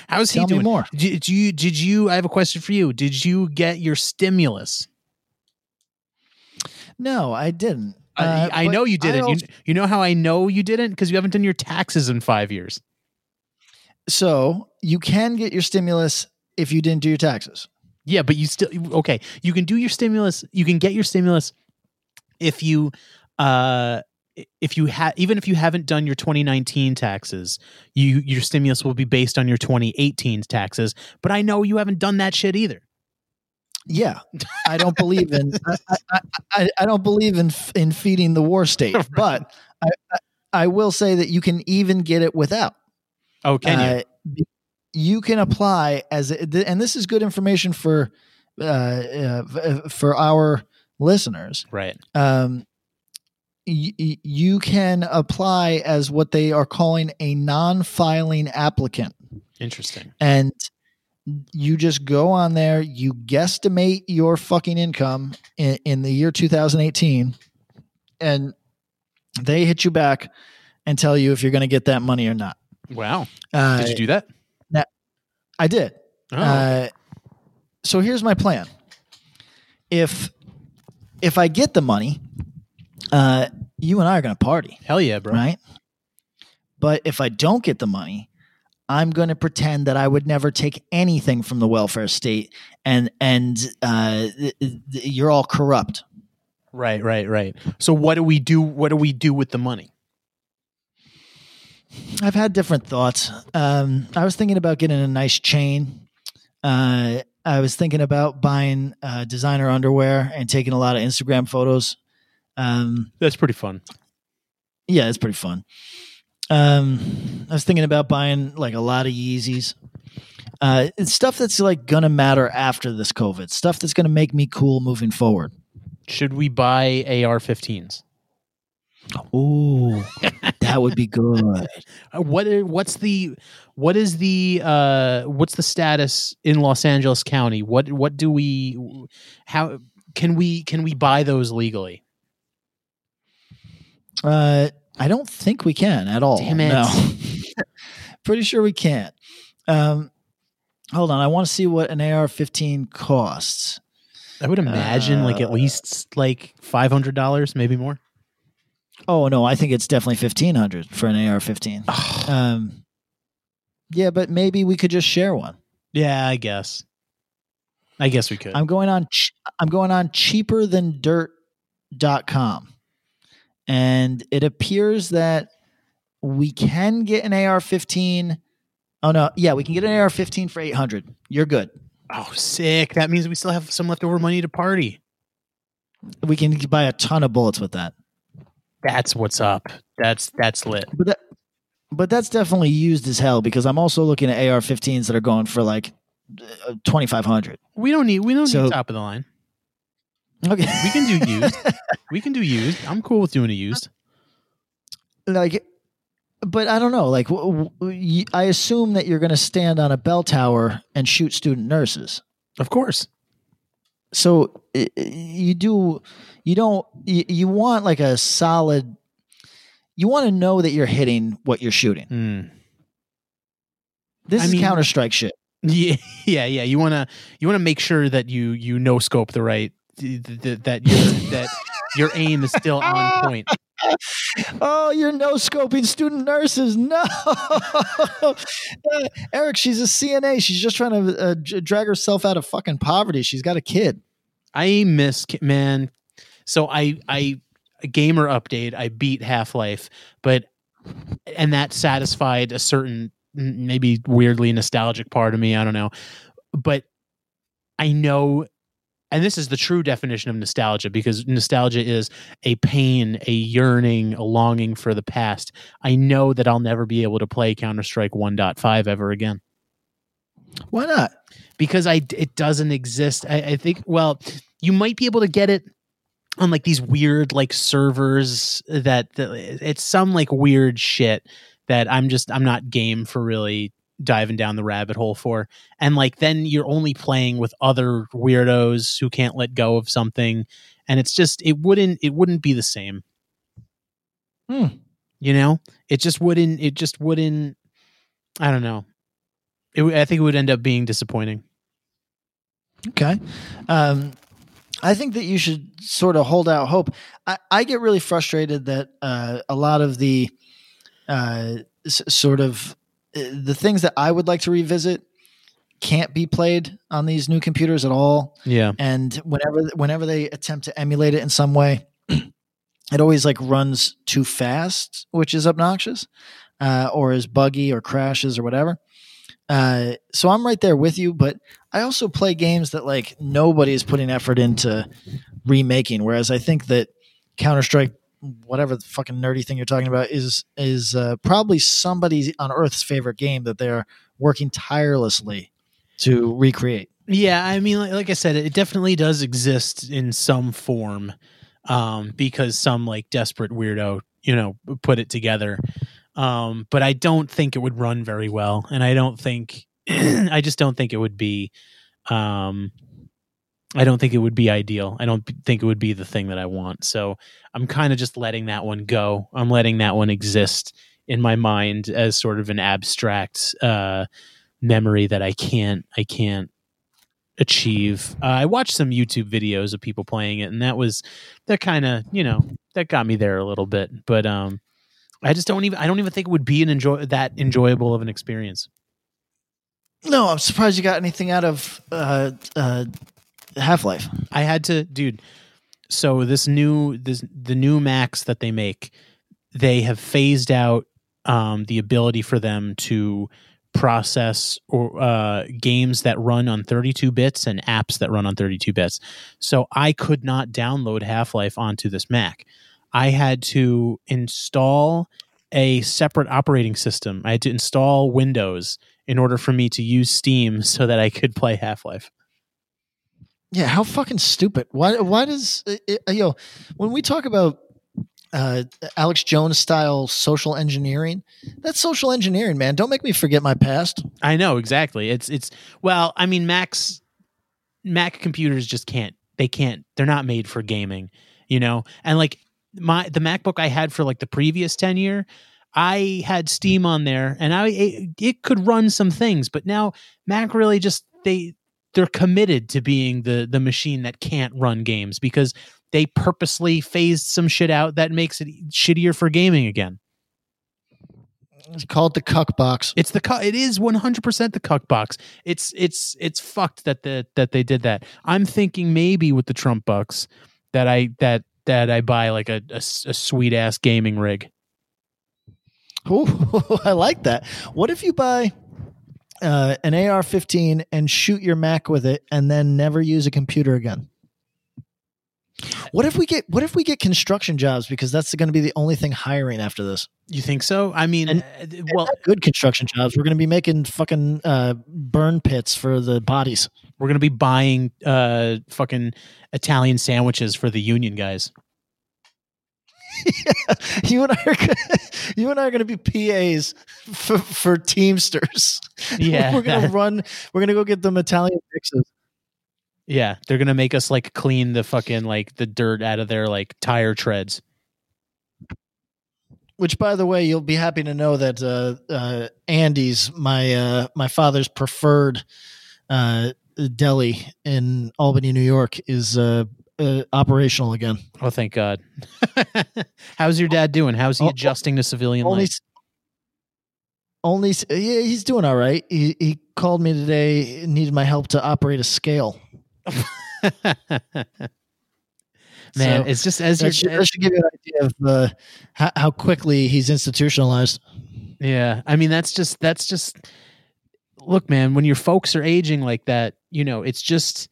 How's he Tell me doing? more. Did you, did you I have a question for you. Did you get your stimulus? No, I didn't. I- Uh, I but know you didn't. you, you know how I know you didn't? Because you haven't done your taxes in five years. so you can get your stimulus if you didn't do your taxes. Yeah, but you still okay. You can do your stimulus. You can get your stimulus if you uh if you have even if you haven't done your 2019 taxes, you your stimulus will be based on your 2018 taxes. But I know you haven't done that shit either. Yeah, I don't believe in I, I, I, I don't believe in in feeding the war state, but I, I will say that you can even get it without. Oh, can you? Uh, you can apply as and this is good information for uh, uh, for our listeners. Right. Um, y- you can apply as what they are calling a non-filing applicant, Interesting. and you just go on there. You guesstimate your fucking income in, in the year 2018, and they hit you back and tell you if you're going to get that money or not. Wow. Uh, Did you do that? Now, I did. Oh. Uh, so here's my plan. If if I get the money, uh, you and I are going to party, Hell yeah, bro. right? But if I don't get the money, I'm going to pretend that I would never take anything from the welfare state, and and uh, th- th- you're all corrupt. Right, right, right. So what do we do? What do we do with the money? I've had different thoughts. Um, I was thinking about getting a nice chain. Uh, I was thinking about buying uh, designer underwear and taking a lot of Instagram photos. Um, That's pretty fun. yeah, it's pretty fun. Um, I was thinking about buying like a lot of Yeezys. Uh, it's stuff that's like gonna matter after this COVID. Stuff that's gonna make me cool moving forward. Should we buy AR-15s? Ooh, that would be good. What what's the what is the uh what's the status in Los Angeles County? What what do we how can we can we buy those legally? Uh, I don't think we can at all. Damn it. No. Pretty sure we can't. Um, hold on. I want to see what an AR-15 costs. I would imagine like at Uh, least like five hundred dollars, maybe more. Oh no, I think it's definitely fifteen hundred for an AR-15. um, yeah, but maybe we could just share one. Yeah, I guess. I guess we could. I'm going on. Ch- I'm going on cheaperthandirt.com, and it appears that we can get an AR-15. Oh no, yeah, we can get an AR-15 for eight hundred. You're good. oh, sick! That means we still have some leftover money to party. We can buy a ton of bullets with that. That's what's up. That's that's lit. But that, but that's definitely used as hell because I'm also looking at AR-15s that are going for like twenty five hundred. We don't need we don't So- need top of the line. Okay, We can do used. we can do used. I'm cool with doing a used. like, but I don't know. Like, w- w- y- I assume that you're going to stand on a bell tower and shoot student nurses. Of course. So you do, you don't, you, you want like a solid. You want to know that you're hitting what you're shooting. Mm. This I is Counter Strike shit. Yeah, yeah, yeah. You wanna you wanna make sure that you you no scope the right that your that your aim is still on point. Oh, you're no scoping student nurses. No, Eric, she's a CNA. She's just trying to uh, drag herself out of fucking poverty. She's got a kid. I miss man. So I I gamer update. I beat Half Life, but and that satisfied a certain maybe weirdly nostalgic part of me. I don't know, but I know. And this is the true definition of nostalgia because nostalgia is a pain, a yearning, a longing for the past. I know that I'll never be able to play Counter Strike 1.5 ever again Why not? because I it doesn't exist. I, I think well, you might be able to get it on like these weird like servers that, that it's some like weird shit that I'm just I'm not game for really diving down the rabbit hole for. And like then you're only playing with other weirdos who can't let go of something and it's just it wouldn't it wouldn't be the same. Hmm. You know? It just wouldn't it just wouldn't I don't know. It, I think it would end up being disappointing. Okay. Um, I think that you should sort of hold out hope. I, I get really frustrated that uh, a lot of the uh, s- sort of the things that I would like to revisit can't be played on these new computers at all. Yeah. And whenever whenever they attempt to emulate it in some way, it always like runs too fast, which is obnoxious, uh, or is buggy or crashes or whatever. Uh, so I'm right there with you, but I also play games that like nobody is putting effort into remaking. Whereas I think that Counter Strike, whatever the fucking nerdy thing you're talking about, is is uh, probably somebody on Earth's favorite game that they're working tirelessly to recreate. Yeah, I mean, like, like I said, it definitely does exist in some form, um, because some like desperate weirdo, you know, put it together. Um, but I don't think it would run very well, and I don't think, I just don't think it would be, um, I don't think it would be ideal. I don't think it would be the thing that I want. So I'm kind of just letting that one go. I'm letting that one exist in my mind as sort of an abstract uh, memory that I can't I can't achieve. Uh, I watched some YouTube videos of people playing it, and that was that kind of you know that got me there a little bit. But um, I just don't even I don't even think it would be an enjoy that enjoyable of an experience. No, I'm surprised you got anything out of uh, uh, Half Life. I had to, dude. So this new this the new Macs that they make, they have phased out um, the ability for them to process or uh, games that run on 32 bits and apps that run on 32 bits. So I could not download Half Life onto this Mac. I had to install a separate operating system. I had to install Windows in order for me to use Steam so that I could play Half Life. Yeah, how fucking stupid. Why? Why does it, you know when we talk about uh, Alex Jones style social engineering? That's social engineering, man. Don't make me forget my past. I know exactly. It's it's well, I mean, Macs Mac computers just can't. They can't. They're not made for gaming, you know. And like my the MacBook I had for like the previous ten year, I had Steam on there, and I it, it could run some things, but now Mac really just they they're committed to being the the machine that can't run games because they purposely phased some shit out that makes it shittier for gaming again. It's called the cuck box. It's the cu- it is 100% the cuck box. It's it's it's fucked that the that they did that. I'm thinking maybe with the Trump bucks that I that that I buy like a a, a sweet ass gaming rig. Oh, I like that. What if you buy uh, an AR-15 and shoot your Mac with it, and then never use a computer again? What if we get What if we get construction jobs because that's going to be the only thing hiring after this? You think so? I mean, and, uh, well, good construction jobs. We're going to be making fucking uh, burn pits for the bodies. We're going to be buying uh, fucking Italian sandwiches for the union guys. Yeah, you and I are gonna, you and I are going to be PAs for, for Teamsters. Yeah, we're going to run. We're going to go get them Italian fixes. Yeah, they're gonna make us like clean the fucking like the dirt out of their like tire treads. Which, by the way, you'll be happy to know that uh, uh, Andy's my uh, my father's preferred uh, deli in Albany, New York, is uh, operational again. Oh, thank God! How's your dad doing? How's he adjusting to civilian only, life? Only, yeah, he's doing all right. He he called me today, needed my help to operate a scale. Man, So, it's just as that should, that should give you an idea of uh, how, how quickly he's institutionalized. Yeah, I mean that's just that's just look, man. When your folks are aging like that, you know, it's just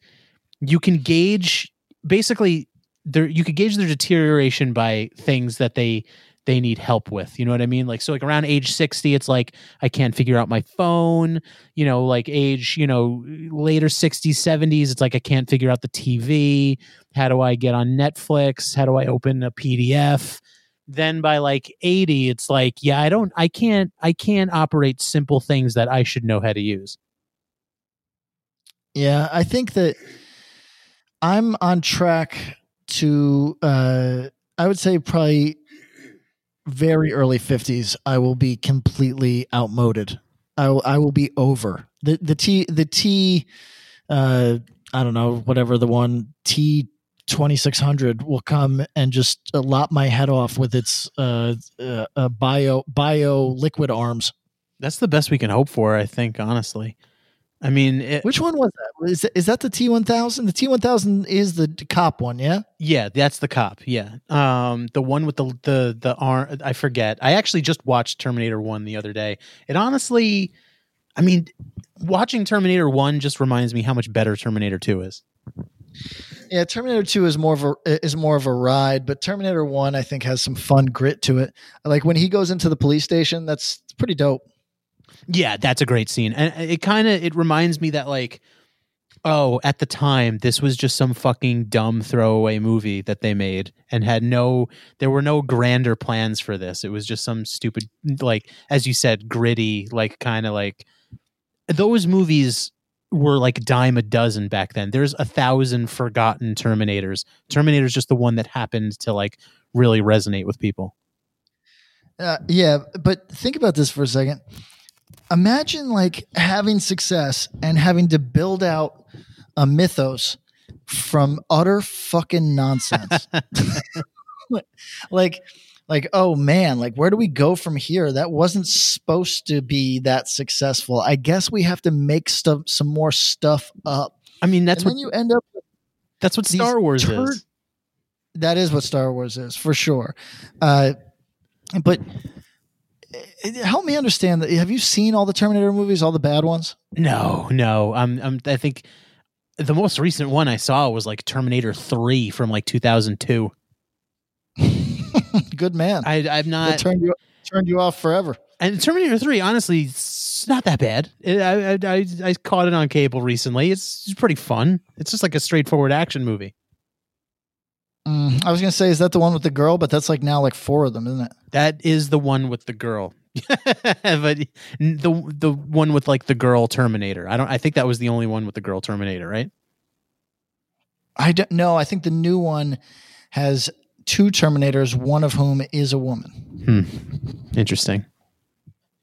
you can gauge basically there. You could gauge their deterioration by things that they they need help with. You know what I mean? Like so, like around age sixty, it's like I can't figure out my phone. You know, like age you know later sixties, seventies, it's like I can't figure out the TV. How do I get on Netflix? How do I open a PDF? then by like 80 it's like yeah i don't i can't i can't operate simple things that i should know how to use Yeah, I think that I'm on track to uh I would say probably very early 50s I will be completely outmoded. I will I will be over. The the T the T uh I don't know whatever the one T 2600 will come and just lop my head off with its uh, uh, uh bio bio liquid arms. that's the best we can hope for i think honestly I mean, it, Which one was that? Is that, is that the T one thousand? The T one thousand is the cop one, yeah. yeah, that's the cop. Yeah, um, the one with the the the arm. I forget. I actually just watched Terminator One the other day. It honestly, I mean, watching Terminator One just reminds me how much better Terminator Two is. Yeah, Terminator Two is more of a is more of a ride, but Terminator One I think has some fun grit to it. Like when he goes into the police station, that's pretty dope. Yeah, that's a great scene, and it kind of it reminds me that like, oh, at the time this was just some fucking dumb throwaway movie that they made and had no, there were no grander plans for this. It was just some stupid, like as you said, gritty, like kind of like those movies were like dime a dozen back then. There's a thousand forgotten Terminators. Terminator's just the one that happened to like really resonate with people. Uh, yeah, but think about this for a second. Imagine like having success and having to build out a mythos from utter fucking nonsense. like, like, oh man, like where do we go from here? That wasn't supposed to be that successful. I guess we have to make stuff, some more stuff up. I mean, that's and what you end up. that's what Star Wars turd- is. That is what Star Wars is for sure. Uh, but help me understand that. Have you seen all the Terminator movies, all the bad ones? No, no. I'm, I'm I think the most recent one I saw was like Terminator 3 from like 2002. Good man. I That not turned you turned you off forever. and Terminator 3 honestly it's not that bad. It, I, I I I caught it on cable recently. It's, it's pretty fun. It's just like a straightforward action movie. Mm, I was gonna say, is that the one with the girl? But that's like now like four of them, isn't it? That is the one with the girl. but the the one with like the girl Terminator. I don't I think that was the only one with the girl Terminator, right? I don't know. I think the new one has two Terminators, one of whom is a woman. Hmm. Interesting.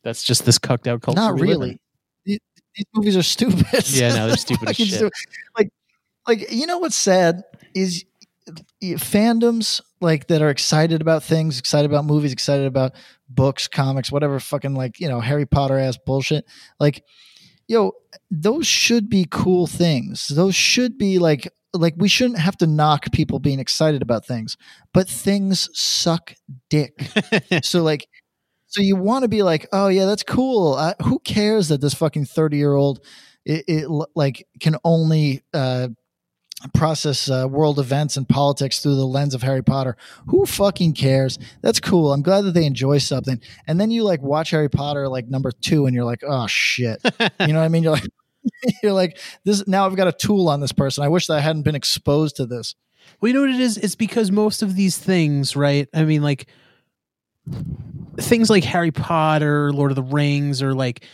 That's just this cucked out culture. Not we live in. really. These, these movies are stupid. Yeah, no, they're stupid as shit. stupid. Like, like you know what's sad is fandoms like that are excited about things, excited about movies, excited about books, comics, whatever. Fucking like you know Harry Potter ass bullshit. Like, yo, those should be cool things. Those should be like like we shouldn't have to knock people being excited about things, but things suck dick. so like so you want to be like, oh yeah, that's cool. Uh, who cares that this fucking thirty year old it, it like can only uh, process uh, world events and politics through the lens of Harry Potter? Who fucking cares? That's cool. I'm glad that they enjoy something. And then you like watch Harry Potter like number two, and you're like, oh shit. you know what I mean? You're like. You're like this now. I've got a tool on this person. I wish that I hadn't been exposed to this. Well, you know what it is? It's because most of these things, right? I mean, like things like Harry Potter, Lord of the Rings, or like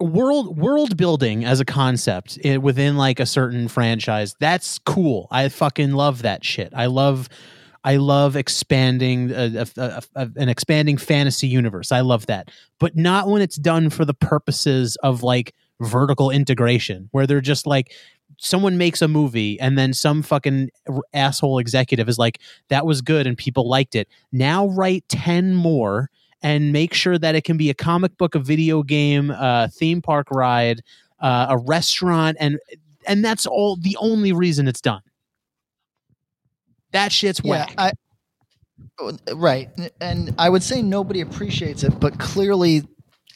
world world building as a concept i- within like a certain franchise. That's cool. I fucking love that shit. I love. I love expanding a- a- a- an expanding fantasy universe. I love that, but not when it's done for the purposes of like vertical integration, where they're just like someone makes a movie and then some fucking asshole executive is like that was good and people liked it now write 10 more and make sure that it can be a comic book a video game a theme park ride uh, a restaurant and and that's all the only reason it's done. That shit's whack. I, right, and I would say nobody appreciates it, but clearly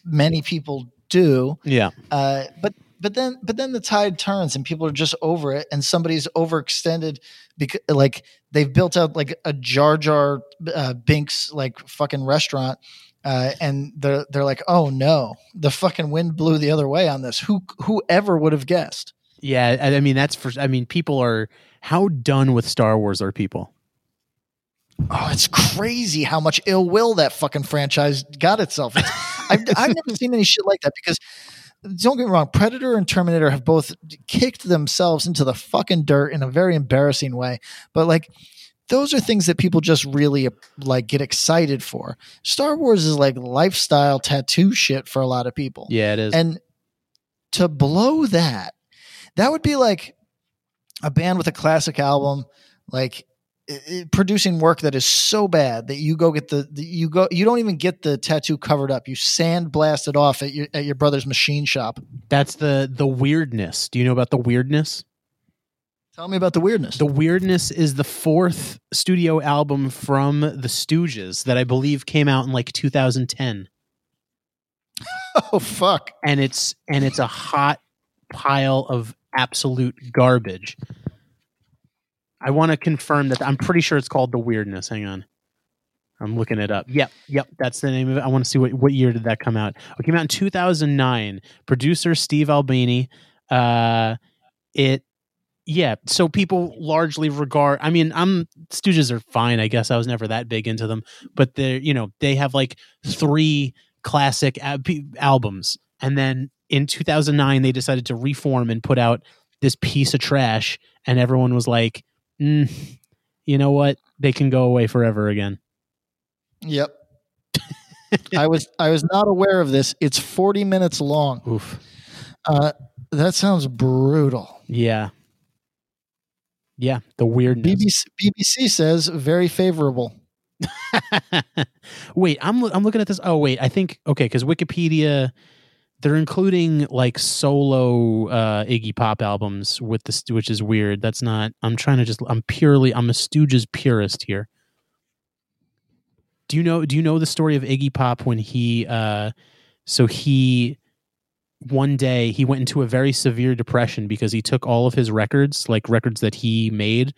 many people do. yeah. Uh, but but then but then the tide turns and people are just over it, and somebody's overextended because like they've built out like a Jar Jar uh, Binks like fucking restaurant. Uh, and they're they're like, oh no, the fucking wind blew the other way on this. Who whoever would have guessed? yeah I, I mean that's for i mean people are how done with star wars are people Oh, it's crazy how much ill will that fucking franchise got itself. It's, I've, I've never seen any shit like that because don't get me wrong, Predator and Terminator have both kicked themselves into the fucking dirt in a very embarrassing way. But like, those are things that people just really like get excited for. Star Wars is like lifestyle tattoo shit for a lot of people. yeah it is And to blow that, that would be like a band with a classic album, like uh, producing work that is so bad that you go get the, the you go you don't even get the tattoo covered up. You sandblast it off at your at your brother's machine shop. That's the the weirdness. Do you know about the weirdness? Tell me about the weirdness. The weirdness is the fourth studio album from the Stooges that I believe came out in like 2010. oh fuck. And it's and it's a hot pile of absolute garbage. I want to confirm that I'm pretty sure it's called The Weirdness. Hang on. I'm looking it up. Yep, yep, that's the name of it. I want to see what what year did that come out. It came out in 2009. Producer Steve Albini. Uh it yeah, so people largely regard I mean, I'm Stooges are fine, I guess. I was never that big into them, but they're, you know, they have like three classic albums and then in 2009 they decided to reform and put out this piece of trash and everyone was like mm, you know what? They can go away forever again. Yep. I was i was not aware of this. It's 40 minutes long. Oof. Uh, that sounds brutal. Yeah yeah the weirdness bbc, BBC says very favorable wait i'm i'm looking at this oh wait i think okay cuz wikipedia they're including like solo uh, Iggy Pop albums with the which is weird. That's not. I'm trying to just. I'm purely. I'm a Stooges purist here. Do you know? Do you know the story of Iggy Pop when he? Uh, so he one day he went into a very severe depression because he took all of his records, like records that he made,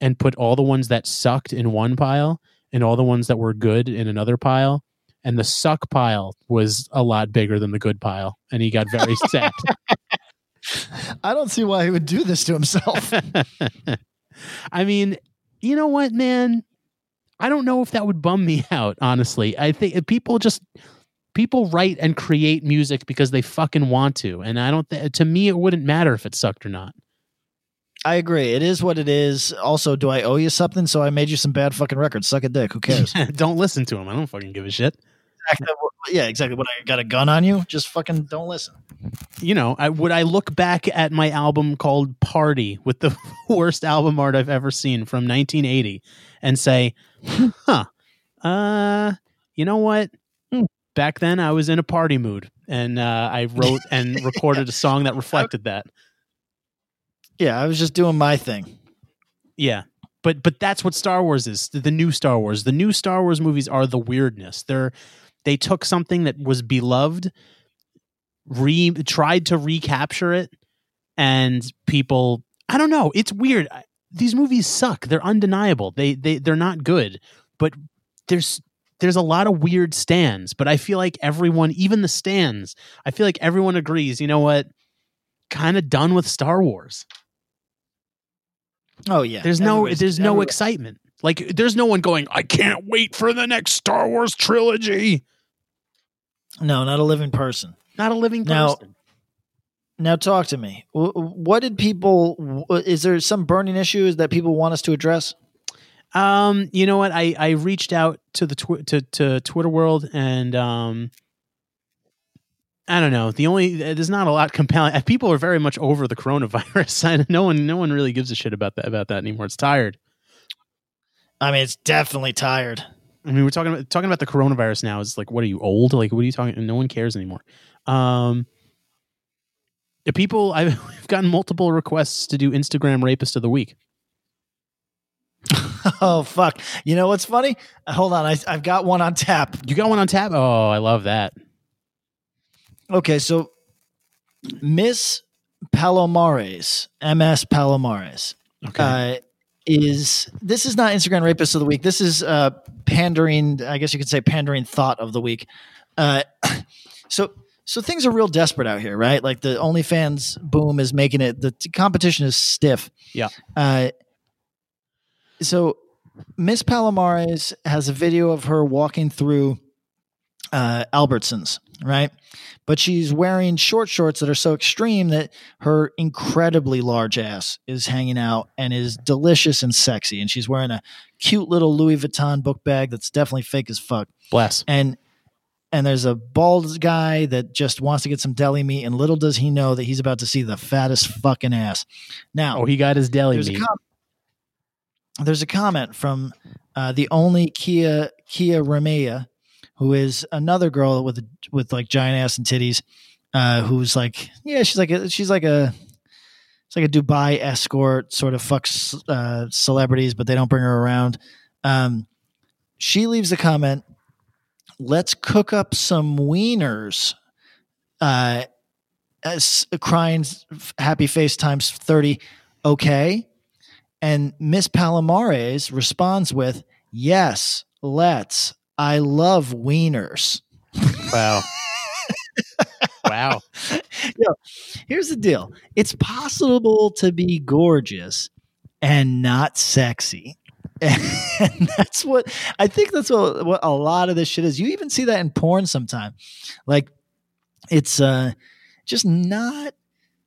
and put all the ones that sucked in one pile and all the ones that were good in another pile and the suck pile was a lot bigger than the good pile, and he got very sad. I don't see why he would do this to himself. I mean, you know what, man? I don't know if that would bum me out, honestly. I think people just people write and create music because they fucking want to, and I don't. Th- to me, it wouldn't matter if it sucked or not. I agree. It is what it is. Also, do I owe you something? So I made you some bad fucking records. Suck a dick. Who cares? don't listen to him. I don't fucking give a shit exactly, yeah, exactly. What I got a gun on you? Just fucking don't listen. You know, I would I look back at my album called Party with the worst album art I've ever seen from 1980 and say, "Huh, uh, you know what? Back then I was in a party mood, and uh, I wrote and recorded a song that reflected that." Yeah, I was just doing my thing. Yeah, but but that's what Star Wars is. The new Star Wars. The new Star Wars movies are the weirdness. They're they took something that was beloved, re tried to recapture it, and people. I don't know. It's weird. These movies suck. They're undeniable. They they they're not good. But there's there's a lot of weird stands. But I feel like everyone, even the stands, I feel like everyone agrees. You know what? Kind of done with Star Wars. Oh yeah. There's no there's no excitement. Like there's no one going, I can't wait for the next Star Wars trilogy. No, not a living person. Not a living person. Now, now talk to me. What did people? Is there some burning issues that people want us to address? Um, you know what? I I reached out to the tw- to to Twitter world and um, I don't know. The only there's not a lot compelling. People are very much over the coronavirus. And no one no one really gives a shit about that about that anymore. It's tired. I mean, it's definitely tired. I mean, we're talking about talking about the coronavirus now. It's like, what are you old? Like, what are you talking? No one cares anymore. Um, the people I've gotten multiple requests to do Instagram rapist of the week. oh fuck! You know what's funny? Hold on, I, I've got one on tap. You got one on tap? Oh, I love that. Okay, so Miss Palomares, MS Palomares. Okay. Uh, is this is not Instagram rapist of the week. This is uh, pandering. I guess you could say pandering thought of the week. Uh, so so things are real desperate out here, right? Like the OnlyFans boom is making it. The competition is stiff. Yeah. Uh, so Miss Palomares has a video of her walking through uh, Albertsons, right? but she's wearing short shorts that are so extreme that her incredibly large ass is hanging out and is delicious and sexy. And she's wearing a cute little Louis Vuitton book bag that's definitely fake as fuck. Bless. And and there's a bald guy that just wants to get some deli meat, and little does he know that he's about to see the fattest fucking ass. Now, oh, he got his deli meat. Com- there's a comment from uh, the only Kia Kia Ramea, who is another girl with with like giant ass and titties, uh, who's like yeah she's like a, she's like a it's like a Dubai escort sort of fucks uh, celebrities, but they don't bring her around. Um, she leaves a comment. Let's cook up some wieners. Uh, as crying happy face times 30 okay and miss palomares responds with yes let's. I love wieners. Wow. Wow. Yo, here's the deal. It's possible to be gorgeous and not sexy. And that's what i think that's what, what a lot of this shit is. You even see that in porn sometimes. like it's uh just not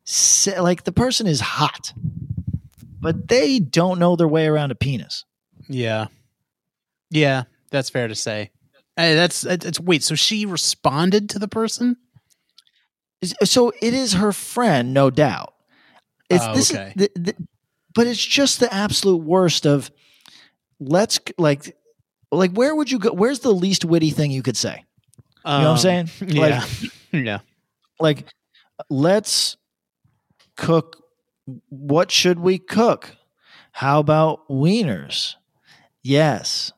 se- like the person is hot, but they don't know their way around a penis. Yeah, yeah, that's fair to say. Hey, that's it's wait. So she responded to the person. So it is her friend, no doubt. It's Oh, this, okay. the, the, but it's just the absolute worst of. Let's like, like where would you go? Where's the least witty thing you could say? You know what I'm Um, saying? Yeah, Like, yeah. like let's cook what should we cook? How about wieners? Yes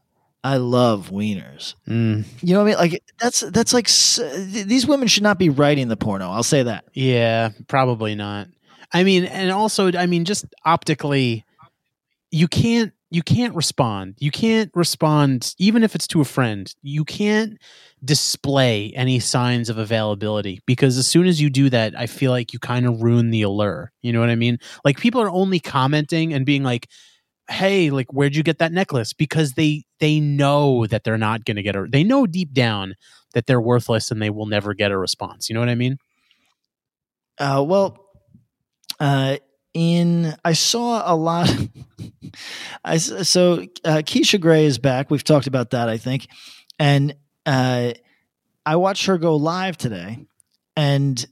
i love wieners. Mm. you know what i mean? Like that's that's like these women should not be writing the porno i'll say that. Yeah, probably not. I mean, and also, I mean, just optically, you can't you can't respond. You can't respond even if it's to a friend. You can't display any signs of availability because as soon as you do that, I feel like you kind of ruin the allure. You know what I mean? Like people are only commenting and being like, "Hey, like where'd you get that necklace?" because they they know that they're not going to get a they know deep down that they're worthless and they will never get a response. You know what I mean? uh, well uh, in i saw a lot i so uh, keisha grey is back. We've talked about that i think. And uh, i watched her go live today and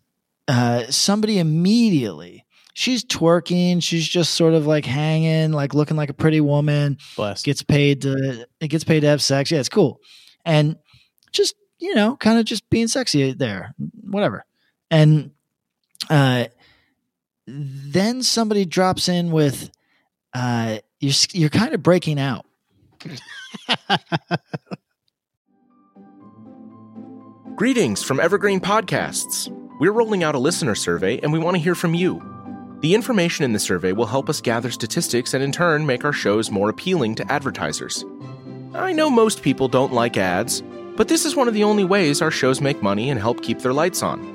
uh, somebody immediately she's twerking she's just sort of like hanging like looking like a pretty woman Bless. gets paid to it gets paid to have sex. Yeah it's cool. And just you know kind of just being sexy there whatever. And uh then somebody drops in with uh you're you're kind of breaking out Greetings from Evergreen Podcasts. We're rolling out a listener survey and we want to hear from you. The information in the survey will help us gather statistics and in turn make our shows more appealing to advertisers. I know most people don't like ads, but this is one of the only ways our shows make money and help keep their lights on.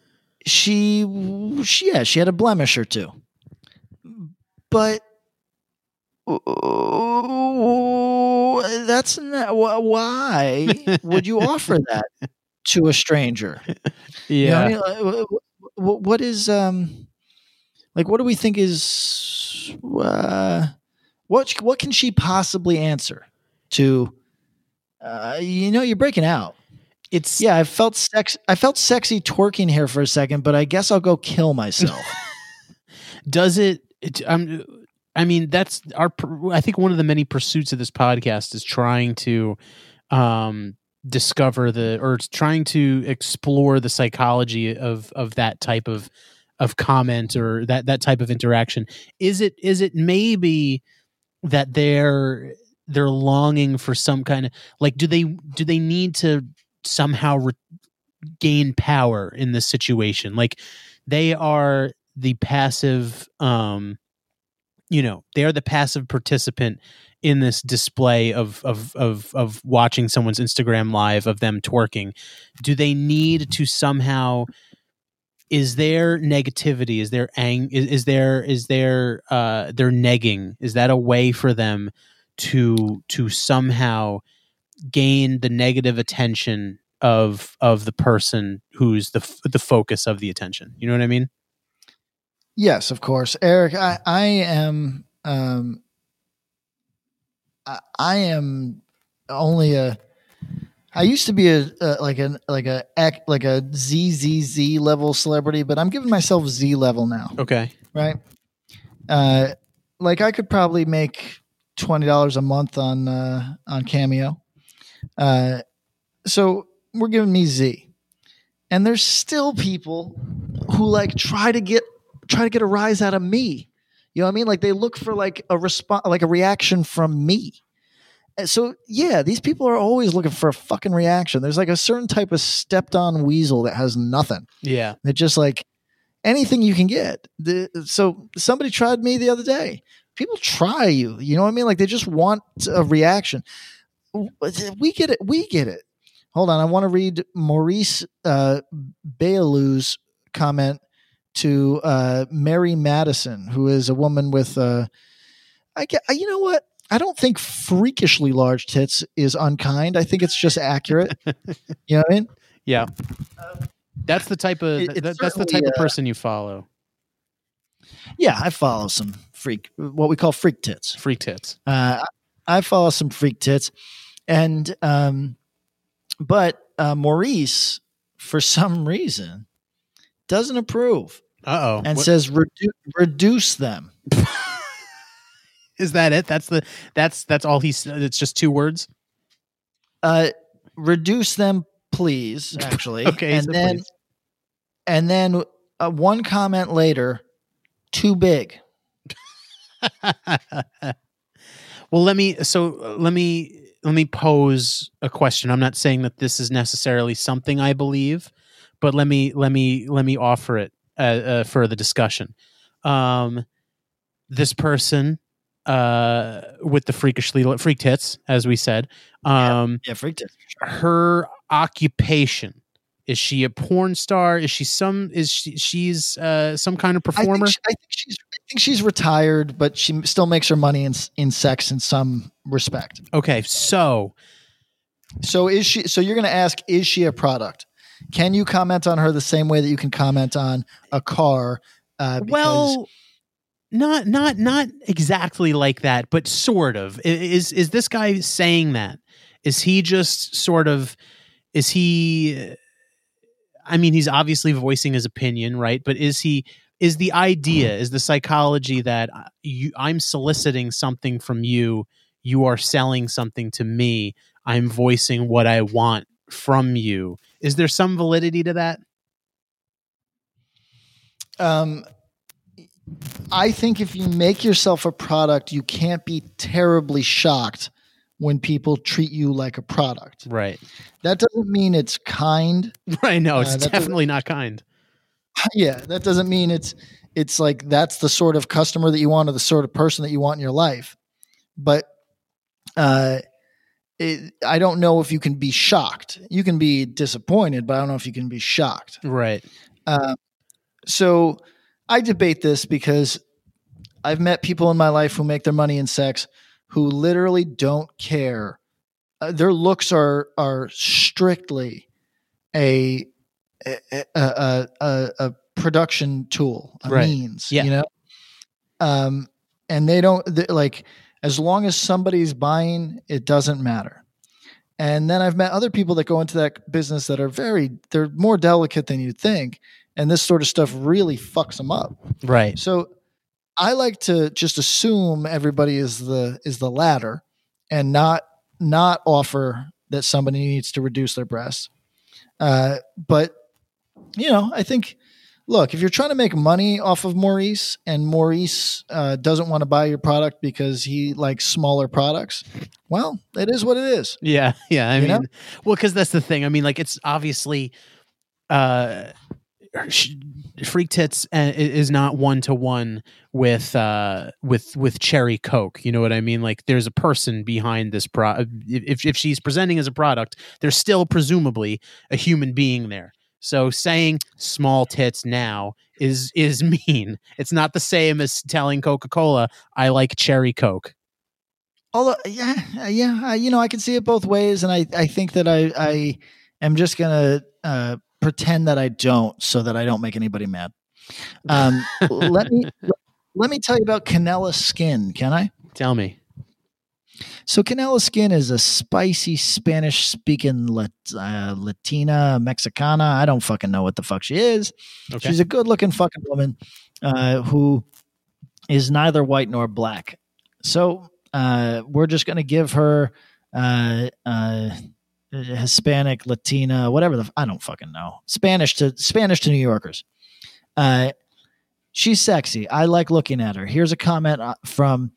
she, she yeah she had a blemish or two but that's not why would you offer that to a stranger You know Yeah. what I mean? Like, wh- wh- what is um like what do we think is uh what what can she possibly answer to uh you know you're breaking out it's yeah i felt sex i felt sexy twerking here for a second but i guess i'll go kill myself. Does it, it um, i mean that's our i think one of the many pursuits of this podcast is trying to um discover the or trying to explore the psychology of of that type of of comment or that that type of interaction. Is it is it maybe that they're they're longing for some kind of like do they do they need to somehow re- gain power in this situation. Like they are the passive um you know they are the passive participant in this display of of of of watching someone's Instagram live of them twerking. Do they need to somehow is there negativity? Is there ang is, is there is there uh their negging? Is that a way for them to to somehow gain the negative attention of of the person who's the f- the focus of the attention. You know what I mean? Yes, of course, Eric. I I am um I, I am only a. I used to be a, a like a like a like a ZZZ level celebrity, but I'm giving myself Z level now. Okay. Right. Uh, like I could probably make twenty dollars a month on uh, on Cameo. Uh, so we're giving me Z, and there's still people who like try to get try to get a rise out of me. You know what I mean? Like they look for like a response, like a reaction from me. And so yeah, these people are always looking for a fucking reaction. There's like a certain type of stepped on weasel that has nothing. Yeah. They're just like anything you can get. The, so somebody tried me the other day. People try you. You know what I mean? Like they just want a reaction. We get it. We get it. Hold on. I want to read Maurice uh, Baylou's comment to uh, Mary Madison, who is a woman with, uh, I get, you know what? I don't think freakishly large tits is unkind. I think it's just accurate. you know what I mean? Yeah. That's the type of It- that, that's the type certainly, of uh, person you follow. Yeah, I follow some freak, what we call freak tits. Freak tits. Uh, I follow some freak tits, and um, but uh, Maurice, for some reason, doesn't approve Uh oh. and says redu- reduce them. Is that it? That's the that's that's all he's. It's just two words. Uh, reduce them, please. Actually, Okay, and then please. and then uh, one comment later, too big. well, let me. So uh, let me let me pose a question. I'm not saying that this is necessarily something I believe, but let me let me let me offer it uh, uh, for the discussion. Um, this person uh with the freakishly freak tits as we said um Yeah, freak tits. her occupation is she a porn star is she some is she she's uh some kind of I think, performer she- I think she's she's retired, but she still makes her money in in sex in some respect. okay so So is she? So you're going to ask, is she a product? Can you comment on her the same way that you can comment on a car? Uh, because- well not not not exactly like that but sort of is is this guy saying that is he just sort of is he i mean he's obviously voicing his opinion right but is he is the idea is the psychology that uh, you i'm soliciting something from you you are selling something to me i'm voicing what i want from you. Is there some validity to that? Um, I think if you make yourself a product, you can't be terribly shocked when people treat you like a product. right. That doesn't mean it's kind. right no Uh, it's doesn't- definitely not kind Yeah, that doesn't mean it's it's like that's the sort of customer that you want or the sort of person that you want in your life. But uh it, I don't know if you can be shocked. You can be disappointed, but I don't know if you can be shocked. right Uh, so I debate this because I've met people in my life who make their money in sex who literally don't care. Uh, their looks are are strictly a a a, a, a production tool, a Right. means. Yeah. You know, um, and they don't like as long as somebody's buying, it doesn't matter. And then I've met other people that go into that business that are very they're more delicate than you'd think, and this sort of stuff really fucks them up. right So I like to just assume everybody is the is the latter and not not offer that somebody needs to reduce their breasts. Uh, but you know, I think look, if you're trying to make money off of Maurice and Maurice uh, doesn't want to buy your product because he likes smaller products, well, it is what it is. Yeah, yeah. I You mean, know? well, because that's the thing. I mean, like, it's obviously, uh, freak tits uh, is not one to one with uh with with cherry coke. You know what I mean? Like, there's a person behind this pro. If if she's presenting as a product, there's still presumably a human being there. So saying small tits now is is mean. It's not the same as telling Coca Cola I like cherry coke. although yeah, uh, yeah, you know, I can see it both ways, and I I think that I I am just gonna uh, pretend that I don't, so that I don't make anybody mad. Um, let me let me tell you about Canela Skin. Can I? Tell me. So Canela Skin is a spicy Spanish speaking Lat- uh, Latina Mexicana. I don't fucking know what the fuck she is. Okay. She's a good looking fucking woman uh, who is neither white nor black. So uh, we're just going to give her uh, uh, Hispanic, Latina, whatever the I don't fucking know. Spanish to Spanish to New Yorkers. Uh, she's sexy. I like looking at her. Here's a comment uh, from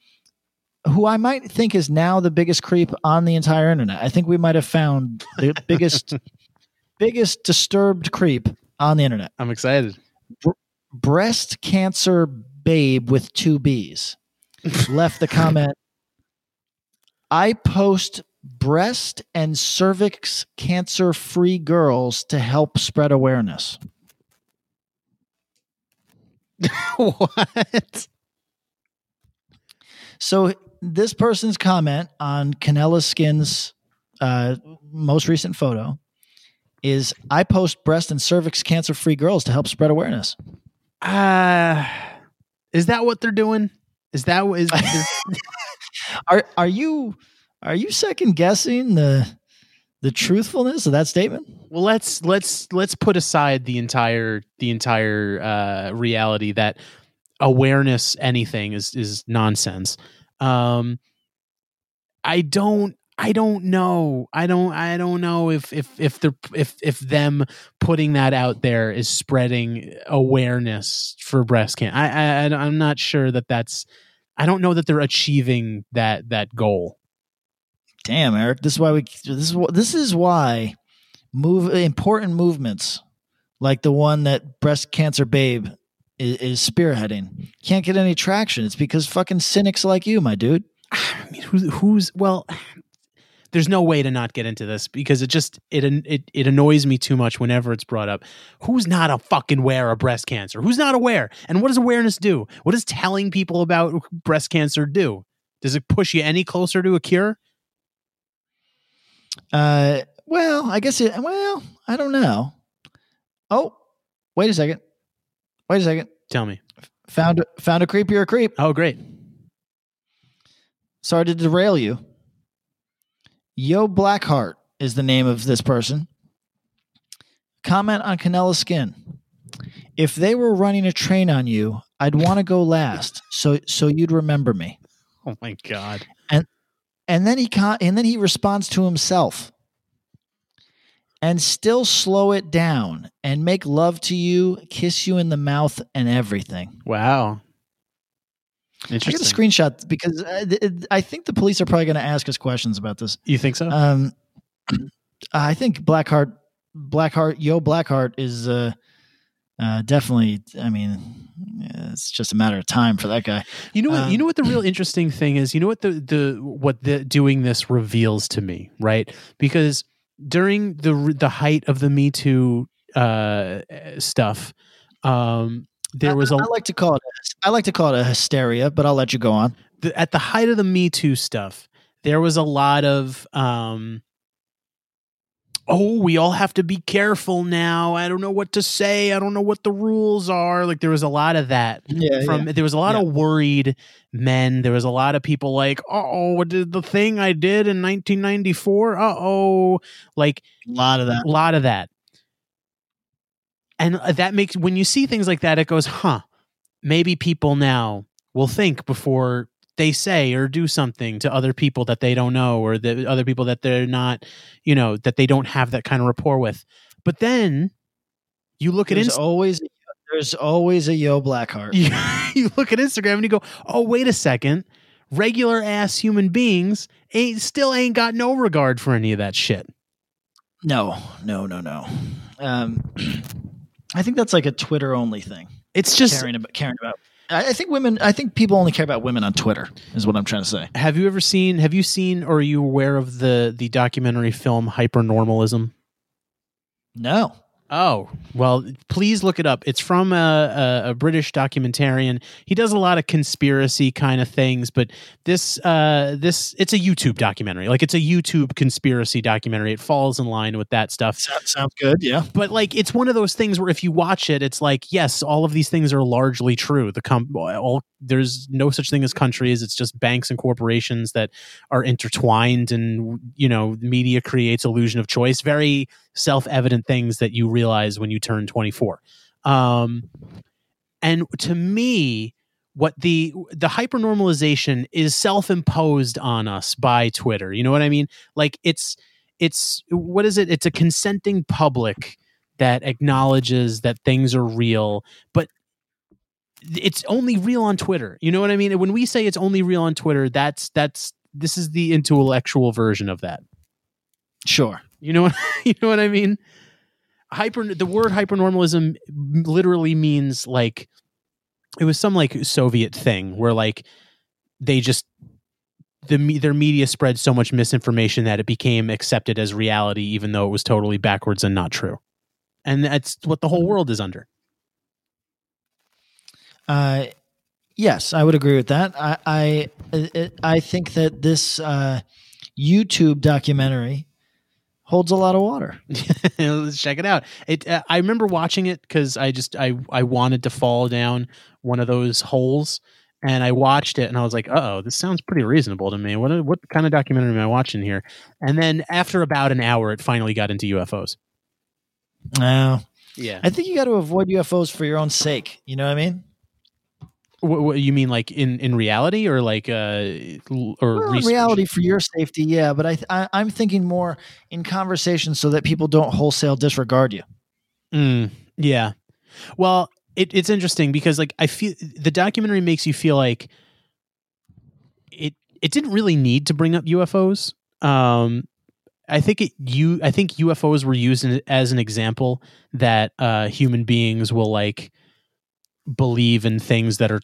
who I might think is now the biggest creep on the entire internet. I think we might have found the biggest, biggest disturbed creep on the internet. I'm excited. Br- breast cancer babe with two B's left the comment. I post breast and cervix cancer free girls to help spread awareness. what? So this person's comment on Canela Skin's uh, most recent photo is I post breast and cervix cancer free girls to help spread awareness. Uh is that what they're doing? Is that what is, is are are you are you second guessing the the truthfulness of that statement? Well, let's let's let's put aside the entire the entire uh reality that awareness anything is is nonsense. Um I don't I don't know. I don't I don't know if if if the if if them putting that out there is spreading awareness for breast cancer. I, I I'm not sure that that's I don't know that they're achieving that that goal. Damn, Eric, this is why we this is this is why move important movements like the one that breast cancer babe is, is spearheading can't get any traction. It's because fucking cynics like you, my dude. I mean, who's who's well there's no way to not get into this because it just it it it annoys me too much whenever it's brought up. Who's not a fucking aware of breast cancer? Who's not aware? And what does awareness do? What does telling people about breast cancer do? Does it push you any closer to a cure? Uh, well, I guess it. Well, I don't know. Oh, wait a second. Wait a second. Tell me. Found found a creep. You're a creep. Oh, great. Sorry to derail you. Yo Blackheart is the name of this person. Comment on Canela Skin. If they were running a train on you, I'd want to go last, so so you'd remember me. Oh my god. And and then he con- and then he responds to himself. And still slow it down and make love to you, kiss you in the mouth and everything. Wow. I got a screenshot because I, I think the police are probably going to ask us questions about this. You think so? Um, I think Blackheart, Blackheart, Yo Blackheart is uh, uh, definitely. I mean, it's just a matter of time for that guy. You know what? Um, you know what the real interesting thing is. You know what the the what the doing this reveals to me, right? Because during the the height of the Me Too uh, stuff, um, there was a. I like to call it. I like to call it a hysteria, but I'll let you go on. The, at the height of the Me Too stuff, there was a lot of. Um, oh, we all have to be careful now. I don't know what to say. I don't know what the rules are. Like there was a lot of that. Yeah, From yeah. there was a lot Yeah. of worried men. There was a lot of people like, oh, what did the thing I did in 1994? Uh oh, like A lot of that. a lot of that. And uh, that makes when you see things like that, it goes, huh? Maybe people now will think before they say or do something to other people that they don't know or the other people that they're not, you know, that they don't have that kind of rapport with. But then you look at There's Inst- always there's always a Yo Blackheart. you, you look at Instagram and you go, "Oh, wait a second. Regular ass human beings ain't still ain't got no regard for any of that shit." No, no, no, no. Um, I think that's like a Twitter only thing. It's just caring about caring about. I, think women. I think people only care about women on Twitter. Is what I'm trying to say. Have you ever seen? Have you seen, or are you aware of the the documentary film Hypernormalism? No. Oh, well, please look it up. It's from a, a, a, British documentarian. He does a lot of conspiracy kind of things, but this uh, this it's a YouTube documentary. Like it's a YouTube conspiracy documentary. It falls in line with that stuff. sounds good, yeah. But like it's one of those things where if you watch it, it's like, yes, all of these things are largely true. The com- all there's no such thing as countries. It's just banks and corporations that are intertwined and you know, media creates illusion of choice. Very self-evident things that you realize when you turn 24 um, and to me what the the hypernormalization is self-imposed on us by twitter you know what i mean? Like it's it's what is it? It's a consenting public that acknowledges that things are real but it's only real on twitter you know what i mean? When we say it's only real on twitter that's that's this is the intellectual version of that. Sure. You know what you know what I mean? Hyper the word hypernormalism literally means like it was some like Soviet thing where like they just the their media spread so much misinformation that it became accepted as reality even though it was totally backwards and not true. And that's what the whole world is under. Uh yes, I would agree with that. I I I think that this uh YouTube documentary holds a lot of water. Let's check it out. It. Uh, I remember watching it because I just I I wanted to fall down one of those holes, and I watched it, and I was like, "Oh, this sounds pretty reasonable to me. What what kind of documentary am I watching here?" And then after about an hour, it finally got into UFOs. No. Yeah. I think you got to avoid UFOs for your own sake. You know what I mean? What, what, you mean, like in in reality, or like uh, or reality for your safety? Yeah, but I, I I'm thinking more in conversation so that people don't wholesale disregard you. Mm, yeah. Well, it, it's interesting because like I feel the documentary makes you feel like it it didn't really need to bring up UFOs. Um, I think it you I think UFOs were used in, as an example that uh, human beings will like believe in things that are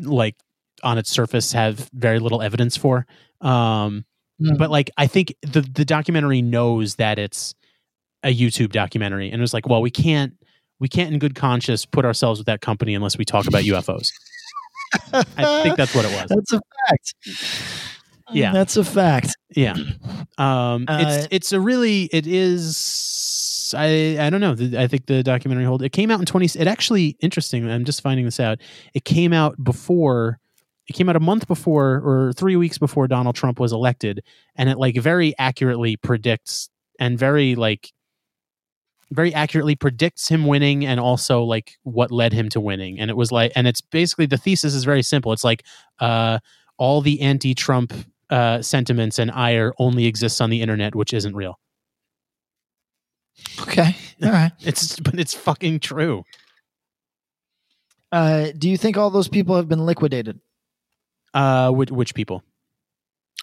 like on its surface have very little evidence for. Um, mm. But like, I think the the documentary knows that it's a YouTube documentary, and it's like, well, we can't we can't in good conscience put ourselves with that company unless we talk about UFOs. I think that's what it was. That's a fact. Yeah, that's a fact. Yeah, um, uh, it's it's a really it is I I don't know. I think the documentary hold it came out in twenty. It actually interesting. I'm just finding this out. It came out before. It came out a month before or three weeks before Donald Trump was elected, and it like very accurately predicts and very like very accurately predicts him winning and also like what led him to winning. And it was like, and it's basically the thesis is very simple. It's like uh, all the anti-Trump uh, sentiments and ire only exists on the internet, which isn't real. Okay. All right. it's but it's fucking true. Uh, do you think all those people have been liquidated? Uh, which, which people?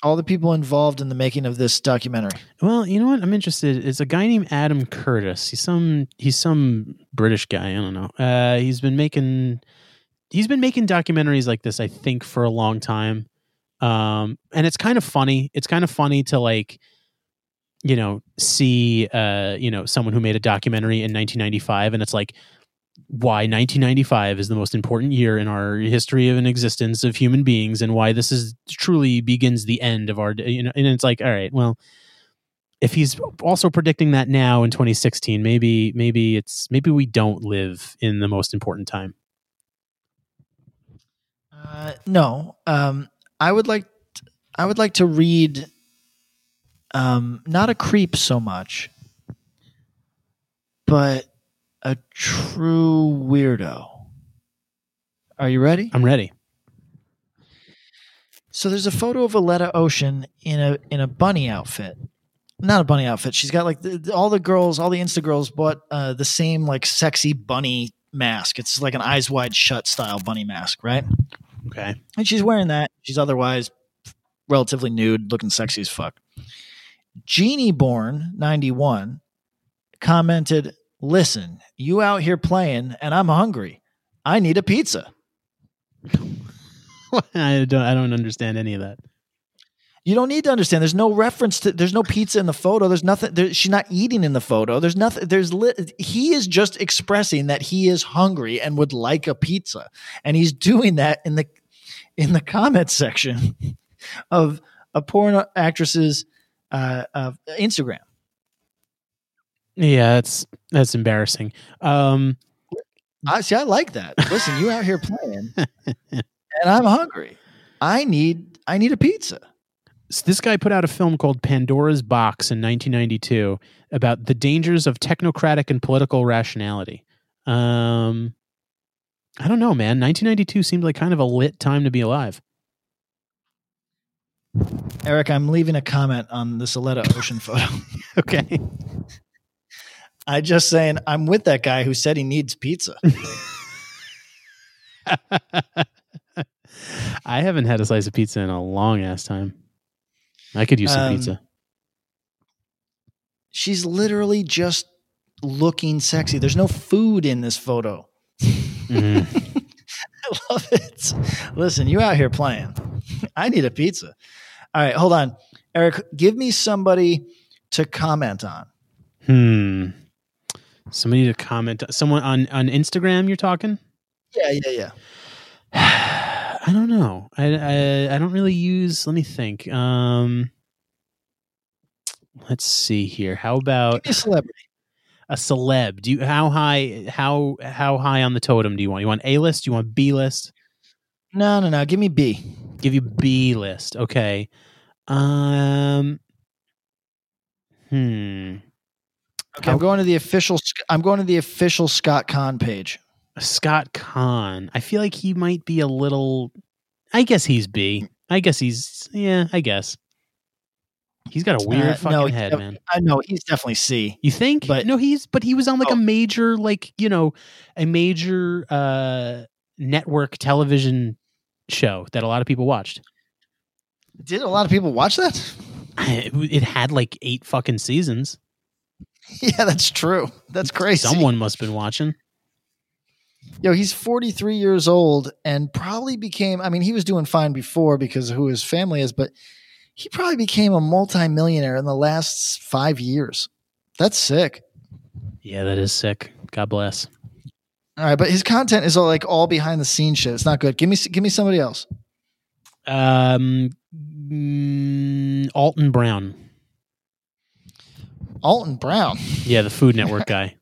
All the people involved in the making of this documentary. Well, you know what? I'm interested. It's a guy named Adam Curtis. He's some he's some British guy. I don't know. Uh, he's been making he's been making documentaries like this. I think for a long time. Um, and it's kind of funny. It's kind of funny to like you know, see, uh, you know, someone who made a documentary in 1995, and it's like, why 1995 is the most important year in our history of an existence of human beings, and why this is truly begins the end of our, you know, and it's like, all right, well, if he's also predicting that now in 2016, maybe, maybe it's maybe we don't live in the most important time. Uh, no, um, I would like, I would like to read um, not a creep so much, but a true weirdo. Are you ready? I'm ready. So there's a photo of Aletta Ocean in a in a bunny outfit. Not a bunny outfit. She's got like the, all the girls, all the Insta girls bought uh, the same like sexy bunny mask. It's like an eyes wide shut style bunny mask, right? Okay. And she's wearing that. She's otherwise relatively nude, looking sexy as fuck. Genie Born 91 commented, Listen, you out here playing and I'm hungry. I need a pizza. I don't I don't understand any of that. You don't need to understand. There's no reference to. There's no pizza in the photo. There's nothing. There, she's not eating in the photo. There's nothing. There's li- he is just expressing that he is hungry and would like a pizza, and he's doing that in the in the comment section of a porn actress's uh, uh, Instagram. Yeah, that's that's embarrassing. Um, I see. I like that. Listen, you out here playing, and I'm hungry. I need I need a pizza. So this guy put out a film called Pandora's Box in 1992 about the dangers of technocratic and political rationality. Um, I don't know, man. 1992 seemed like kind of a lit time to be alive. Eric, I'm leaving a comment on the Saletta Ocean photo. okay. I just saying I'm with that guy who said he needs pizza. I haven't had a slice of pizza in a long ass time. I could use some Um, pizza. She's literally just looking sexy. There's no food in this photo. Mhm. I love it. Listen, you out here playing. I need a pizza. All right, hold on. Eric, give me somebody to comment on. Hmm. Somebody to comment. Someone on on Instagram. You're talking. Yeah, yeah, yeah. I don't know. I, I I don't really use. Let me think. Um. Let's see here. How about a celebrity. a celeb? Do you how high how how high on the totem do you want? You want A list? Do you want B list? No, no, no. Give me B. Give you B list. Okay. Um. Hmm. Okay, I'm going to the official. I'm going to the official Scott Caan page. Scott Caan. I feel like he might be a little. I guess he's B. I guess he's yeah. I guess he's got a weird Uh, fucking no, head, uh, man. I know he's definitely C. You think? But- no, he's but he was on like Oh. a major like you know a major uh network television show that a lot of people watched. Did a lot of people watch that? It had like eight fucking seasons. yeah, that's true. That's crazy. Someone must have been watching. Yo, he's 43 years old and probably became, I mean, he was doing fine before because of who his family is, but he probably became a multimillionaire in the last five years. That's sick. Yeah, that is sick. God bless. All right, but his content is all like all behind the scenes shit. It's not good. Give me, give me somebody else. Um, mm, Alton Brown. Alton Brown. Yeah, the Food Network guy.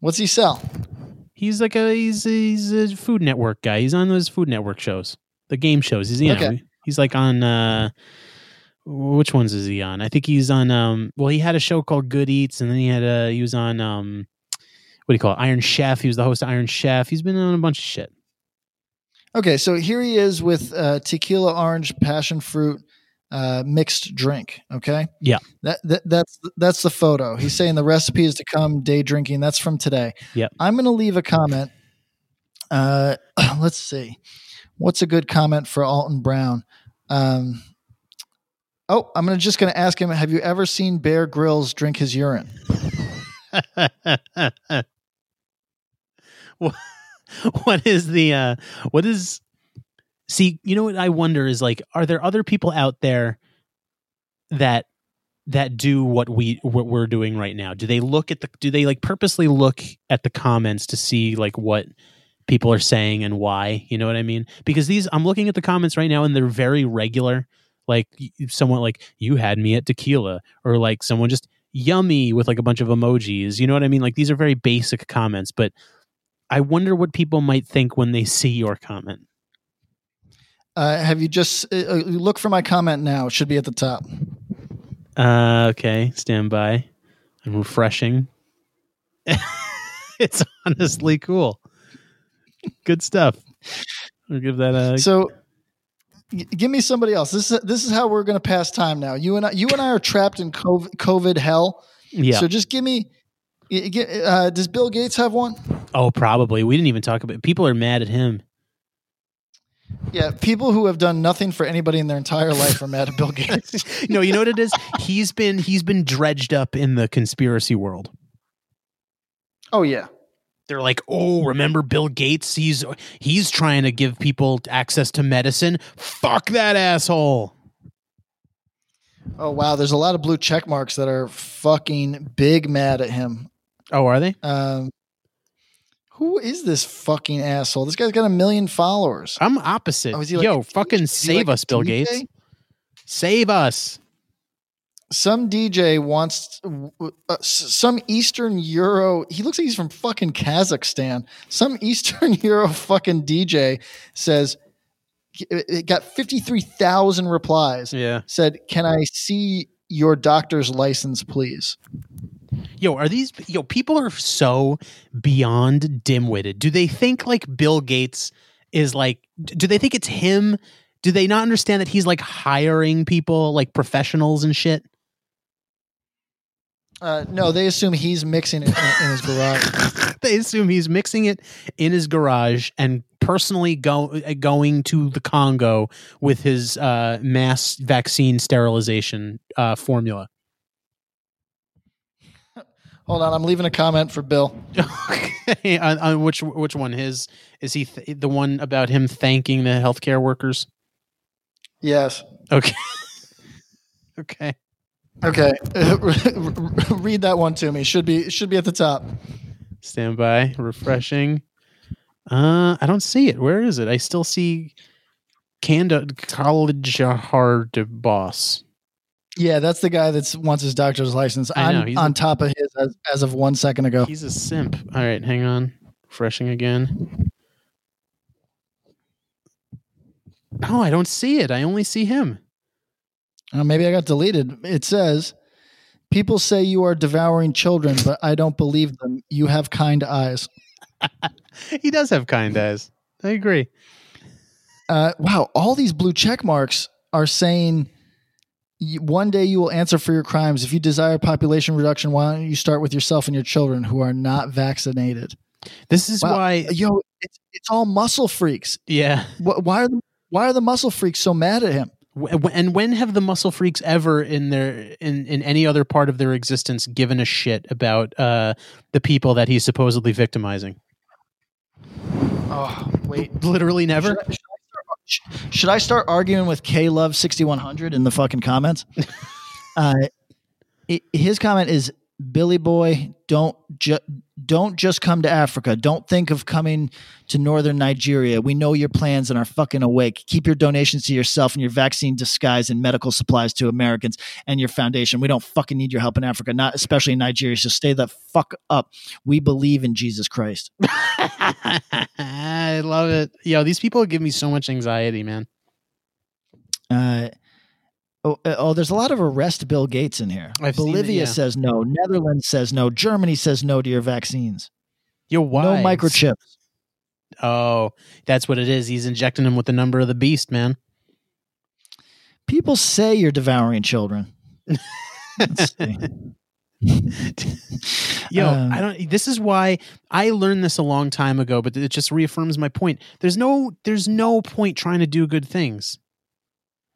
What's he sell? He's like a he's he's a Food Network guy. He's on those Food Network shows, the game shows. He's you know he's like on uh which ones is he on? I think he's on um well he had a show called Good Eats and then he had a he was on um what do you call it? Iron Chef. He was the host of Iron Chef. He's been on a bunch of shit. Okay, so here he is with uh, tequila, orange, passion fruit, uh, mixed drink. Okay, Yeah. that, that that's that's the photo. He's saying the recipe is to come day drinking. That's from today. Yep. I'm going to leave a comment. Uh, let's see, what's a good comment for Alton Brown? Um, oh, I'm gonna just going to ask him. Have you ever seen Bear Grylls drink his urine? what, what is the uh what is see you know what i wonder is like are there other people out there that that do what we what we're doing right now? Do they look at the do they like purposely look at the comments to see like what people are saying and why? You know what i mean? Because these i'm looking at the comments right now and they're very regular. Like someone like you had me at tequila or like someone just yummy with like a bunch of emojis. You know what i mean? Like these are very basic comments but i wonder what people might think when they see your comment Uh, have you just uh, uh, look for my comment now? It should be at the top. uh okay stand by i'm refreshing it's honestly cool good stuff i'll give that a So, g- give me somebody else. This is this is how we're going to pass time now. You and I, you and I are trapped in COVID, COVID hell. yeah So just give me. Uh, does Bill Gates have one? oh probably we didn't even talk about It. people are mad at him Yeah, people who have done nothing for anybody in their entire life are mad at Bill Gates. no you know what it is he's been he's been dredged up in the conspiracy world oh yeah, they're like, "Oh, remember Bill Gates? He's he's trying to give people access to medicine. Fuck that asshole." Oh wow, there's a lot of blue check marks that are fucking big mad at him. Oh, are they? Um, who is this fucking asshole? This guy's got a million followers. I'm opposite. Oh, like Yo, fucking save us, Bill DJ? Gates. Save us. Some DJ wants uh, some Eastern Euro. He looks like he's from fucking Kazakhstan. Some Eastern Euro fucking DJ says it got fifty three thousand replies. Yeah. Said, "Can I see your doctor's license, please?" Yo, are these yo people are so beyond dim-witted. Do they think like Bill Gates is like do they think it's him? Do they not understand that he's like hiring people like professionals and shit? Uh, no, they assume he's mixing it in, in his garage. they assume he's mixing it in his garage and personally go uh, going to the Congo with his uh, mass vaccine sterilization uh, formula. Hold on, I'm leaving a comment for Bill. on, on which which one? His is he th- the one about him thanking the healthcare workers? Yes. Okay. okay. Okay. Read that one to me. Should be should be at the top. Stand by. Refreshing. Uh, I don't see it. Where is it? I still see Canda College Hard Boss. Yeah, that's the guy that wants his doctor's license. I know, I'm on a- top of his as, as of one second ago. He's a simp. All right, hang on. Refreshing again. Oh, I don't see it. I only see him. Uh, maybe I got deleted. It says, "People say you are devouring children, but I don't believe them. You have kind eyes." He does have kind eyes. I agree. Uh, wow, all these blue check marks are saying "Y- one day you will answer for your crimes. If you desire population reduction, why don't you start with yourself and your children who are not vaccinated? This is Wow. why. yo, it's, it's all muscle freaks. Yeah. Wh- Why are the, why are the muscle freaks so mad at him? And when have the muscle freaks ever in their in, in any other part of their existence given a shit about uh, the people that he's supposedly victimizing? Oh, wait. Literally never. Should I, should I start, sh- should I start arguing with K Love 6100 in the fucking comments? uh, i- his comment is Billy boy, don't ju- don't just come to Africa. Don't think of coming to northern Nigeria. We know your plans and are fucking awake. Keep your donations to yourself and your vaccine disguise and medical supplies to Americans and your foundation. We don't fucking need your help in Africa, not especially in Nigeria. So stay the fuck up. We believe in Jesus Christ. I love it. Yo, these people give me so much anxiety, man. Uh, oh, uh, oh, there's a lot of arrest Bill Gates in here. I've seen it, Bolivia yeah. says no. Netherlands says no. Germany says no to your vaccines. Yo, why? No microchips. Oh, that's what it is. He's injecting them with the number of the beast, man. People say you're devouring children. Yo, Um, I don't. This is why I learned this a long time ago, but it just reaffirms my point. There's no, there's no point trying to do good things.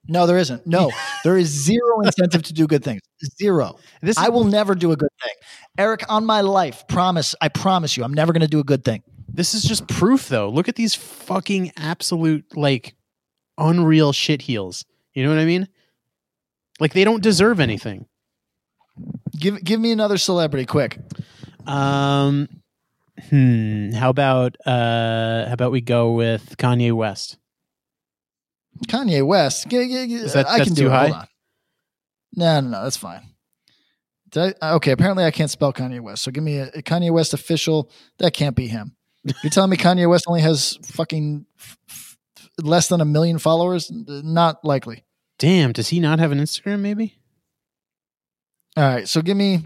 No, there isn't. No, there is zero incentive to do good things. Zero. This I will never do a good thing. Eric, on my life, promise, I promise you, I'm never going to do a good thing. This is just proof, though. Look at these fucking absolute like unreal shit heels. You know what I mean? Like they don't deserve anything. Give give me another celebrity, quick. Um, hmm. How about uh, how about we go with Kanye West? Kanye West. G- g- g- Is that- I can do too it. high? Hold on. No, no, no, that's fine. Did I- okay, apparently I can't spell Kanye West. So give me a, a Kanye West official. That can't be him. You're telling me Kanye West only has fucking f- f- less than a million followers? Not likely. Damn, does he not have an Instagram? Maybe. All right, so give me,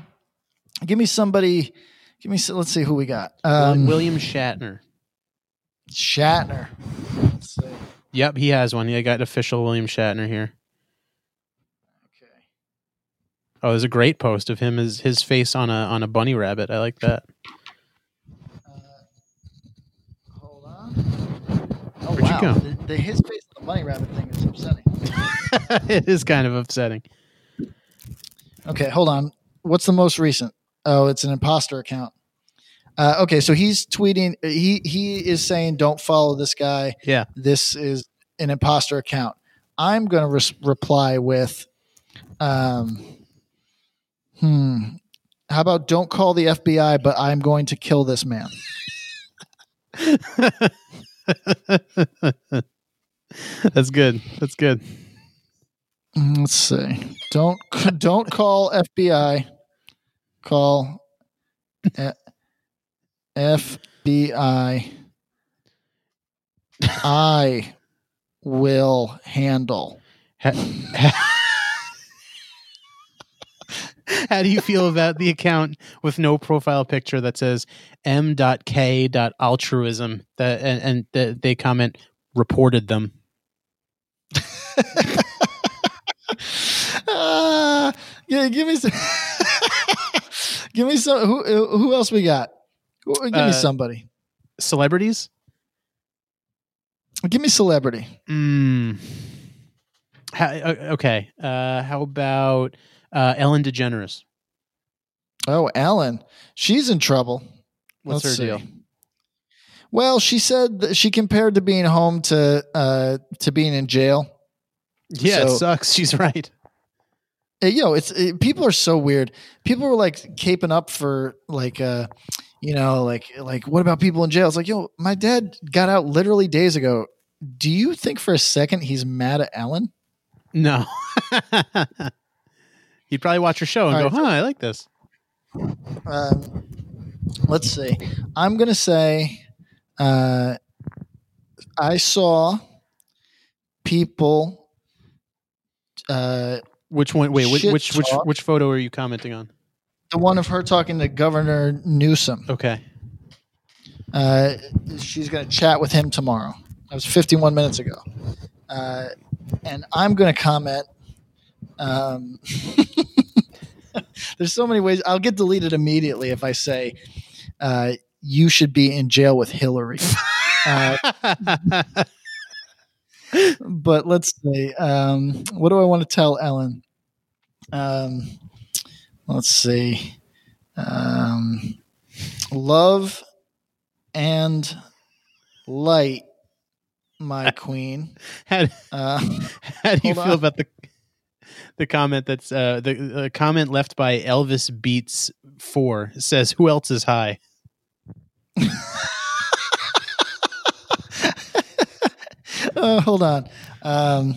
give me somebody. Give me. Let's see who we got. Um, William Shatner. Shatner. Let's see. Yep, he has one. Yeah, I got official William Shatner here. Okay. Oh, there's a great post of him as his face on a on a bunny rabbit. I like that. Uh, hold on. Oh Where'd you wow, go? The, the his face on the bunny rabbit thing is upsetting. it is kind of upsetting. Okay, hold on. What's the most recent? Oh, it's an imposter account. Uh, okay, so he's tweeting. He he is saying, "Don't follow this guy. Yeah. This is an imposter account." I'm going to res- reply with, Um, hmm. How about don't call the FBI, but I'm going to kill this man. That's good. That's good. Mm, Let's see. Don't don't call FBI. Call eh, FBI. I will handle. How do you feel about the account with no profile picture that says m.k.altruism that and, and the, they comment reported them? Ah, yeah, give me some. give me some. Who who else we got? Give Uh, me somebody. Celebrities? Give me celebrity. Mm. How, uh, okay. Uh, how about uh, Ellen DeGeneres? Oh, Ellen, she's in trouble. What's Let's her deal? Well, she said that she compared to being home to uh, to being in jail. Yeah, it sucks. She's right. You know, it's it, people are so weird. People were like caping up for like uh you know, like like what about people in jail? It's like, yo, my dad got out literally days ago. Do you think for a second he's mad at Ellen? No. He'd probably watch her show and All go, right. huh, I like this. Um, let's see. I'm gonna say uh I saw people uh Which one? Wait, which which which, which photo are you commenting on? The one of her talking to Governor Newsom. Okay. Uh, she's going to chat with him tomorrow. That was 51 minutes ago. Uh, and I'm going to comment. Um, there's so many ways. I'll get deleted immediately if I say uh, you should be in jail with Hillary. Uh, but let's see. Um, what do I want to tell Ellen? Um, let's see. Um, love and light, my queen. How, Uh, how do you feel on. about the the comment that's uh, the uh, comment left by Elvis Beats Four says, "Who else is high?" uh, hold on. Um,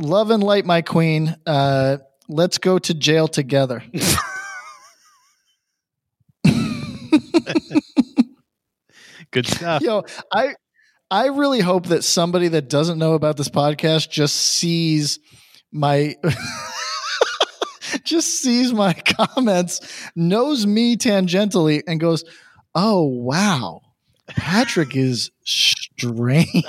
love and light, my queen. Uh, let's go to jail together. Good stuff. Yo, I I really hope that somebody that doesn't know about this podcast just sees my just sees my comments, knows me tangentially, and goes, "Oh wow, Patrick is strange."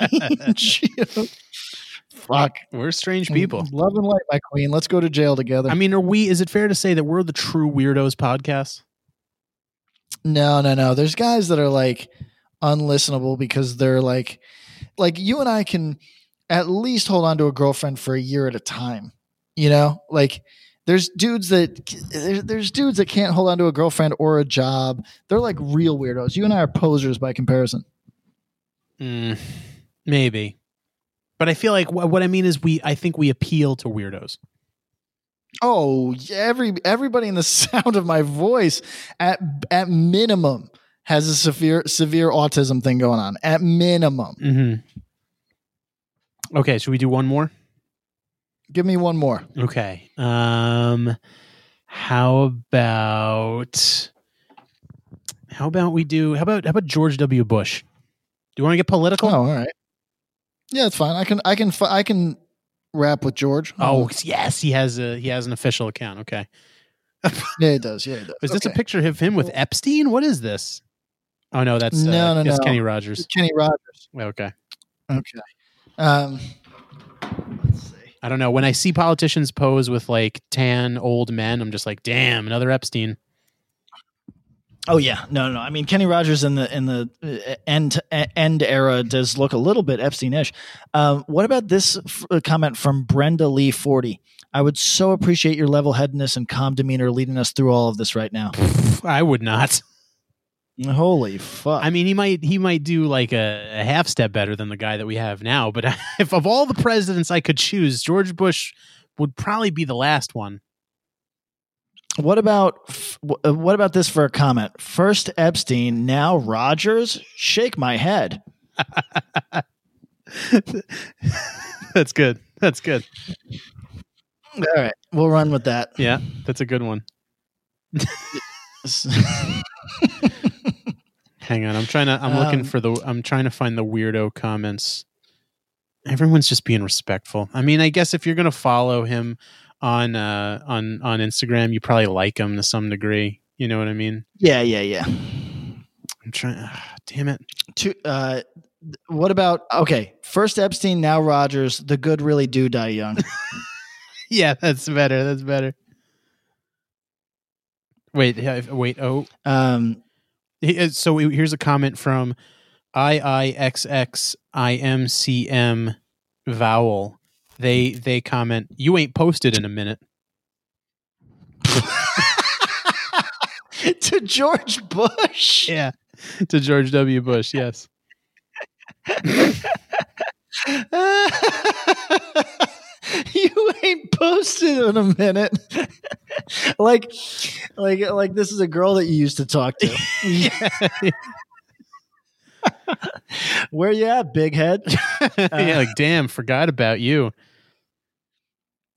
Fuck, We're strange people. Love and light, my queen. Let's go to jail together. I mean, are we? Is it fair to say that we're the true weirdos podcast? No, no, no. There's guys that are like unlistenable because they're like, like you and I can at least hold on to a girlfriend for a year at a time. You know, like there's dudes that there's, there's dudes that can't hold on to a girlfriend or a job. They're like real weirdos. You and I are posers by comparison. Mm, maybe, but I feel like wh- what I mean is we. I think we appeal to weirdos. Oh, yeah, every everybody in the sound of my voice at at minimum has a severe severe autism thing going on. At minimum, Mm-hmm. Okay, should we do one more? give me one more. Okay. Um how about how about we do how about how about George W. Bush? Do you want to get political? Oh, all right. Yeah, it's fine. I can I can I can rap with George. Oh, yes, he has a he has an official account. Okay. yeah, it does. Yeah, it does. Is this a picture of him with Epstein? What is this? Oh no, that's uh, No, no, no. Kenny Rogers. Kenny Rogers. Okay. Okay. Um, I don't know. When I see politicians pose with like tan old men, I'm just like, damn, another Epstein. Oh yeah, no, no. I mean, Kenny Rogers in the in the uh, end uh, end era does look a little bit Epstein-ish. Um, what about this f- uh, comment from Brenda Lee forty? I would so appreciate your level headedness and calm demeanor leading us through all of this right now. I would not. Holy fuck! I mean, he might he might do like a, a half step better than the guy that we have now. But if of all the presidents I could choose, George Bush would probably be the last one. What about uh, what about this for a comment? First Epstein, now Rogers. Shake my head. That's good. That's good. All right, we'll run with that. Yeah, that's a good one. Hang on, I'm trying to. I'm looking Um, for the. I'm trying to find the weirdo comments. Everyone's just being respectful. I mean, I guess if you're gonna follow him on uh on on Instagram, you probably like them to some degree. You know what I mean? Yeah, yeah, yeah. I'm trying. damn it. To, uh, what about okay? First Epstein, now Rogers. The good really do die young. Yeah, that's better. That's better. Wait, wait. Oh, um, uh, so here's a comment from IIXXIMCM vowel. They they comment, "You ain't posted in a minute." to George Bush. Yeah, to George W. Bush. Yes. you ain't posted in a minute. like, like, like this is a girl that you used to talk to. Where you at, big head? yeah, like damn, forgot about you.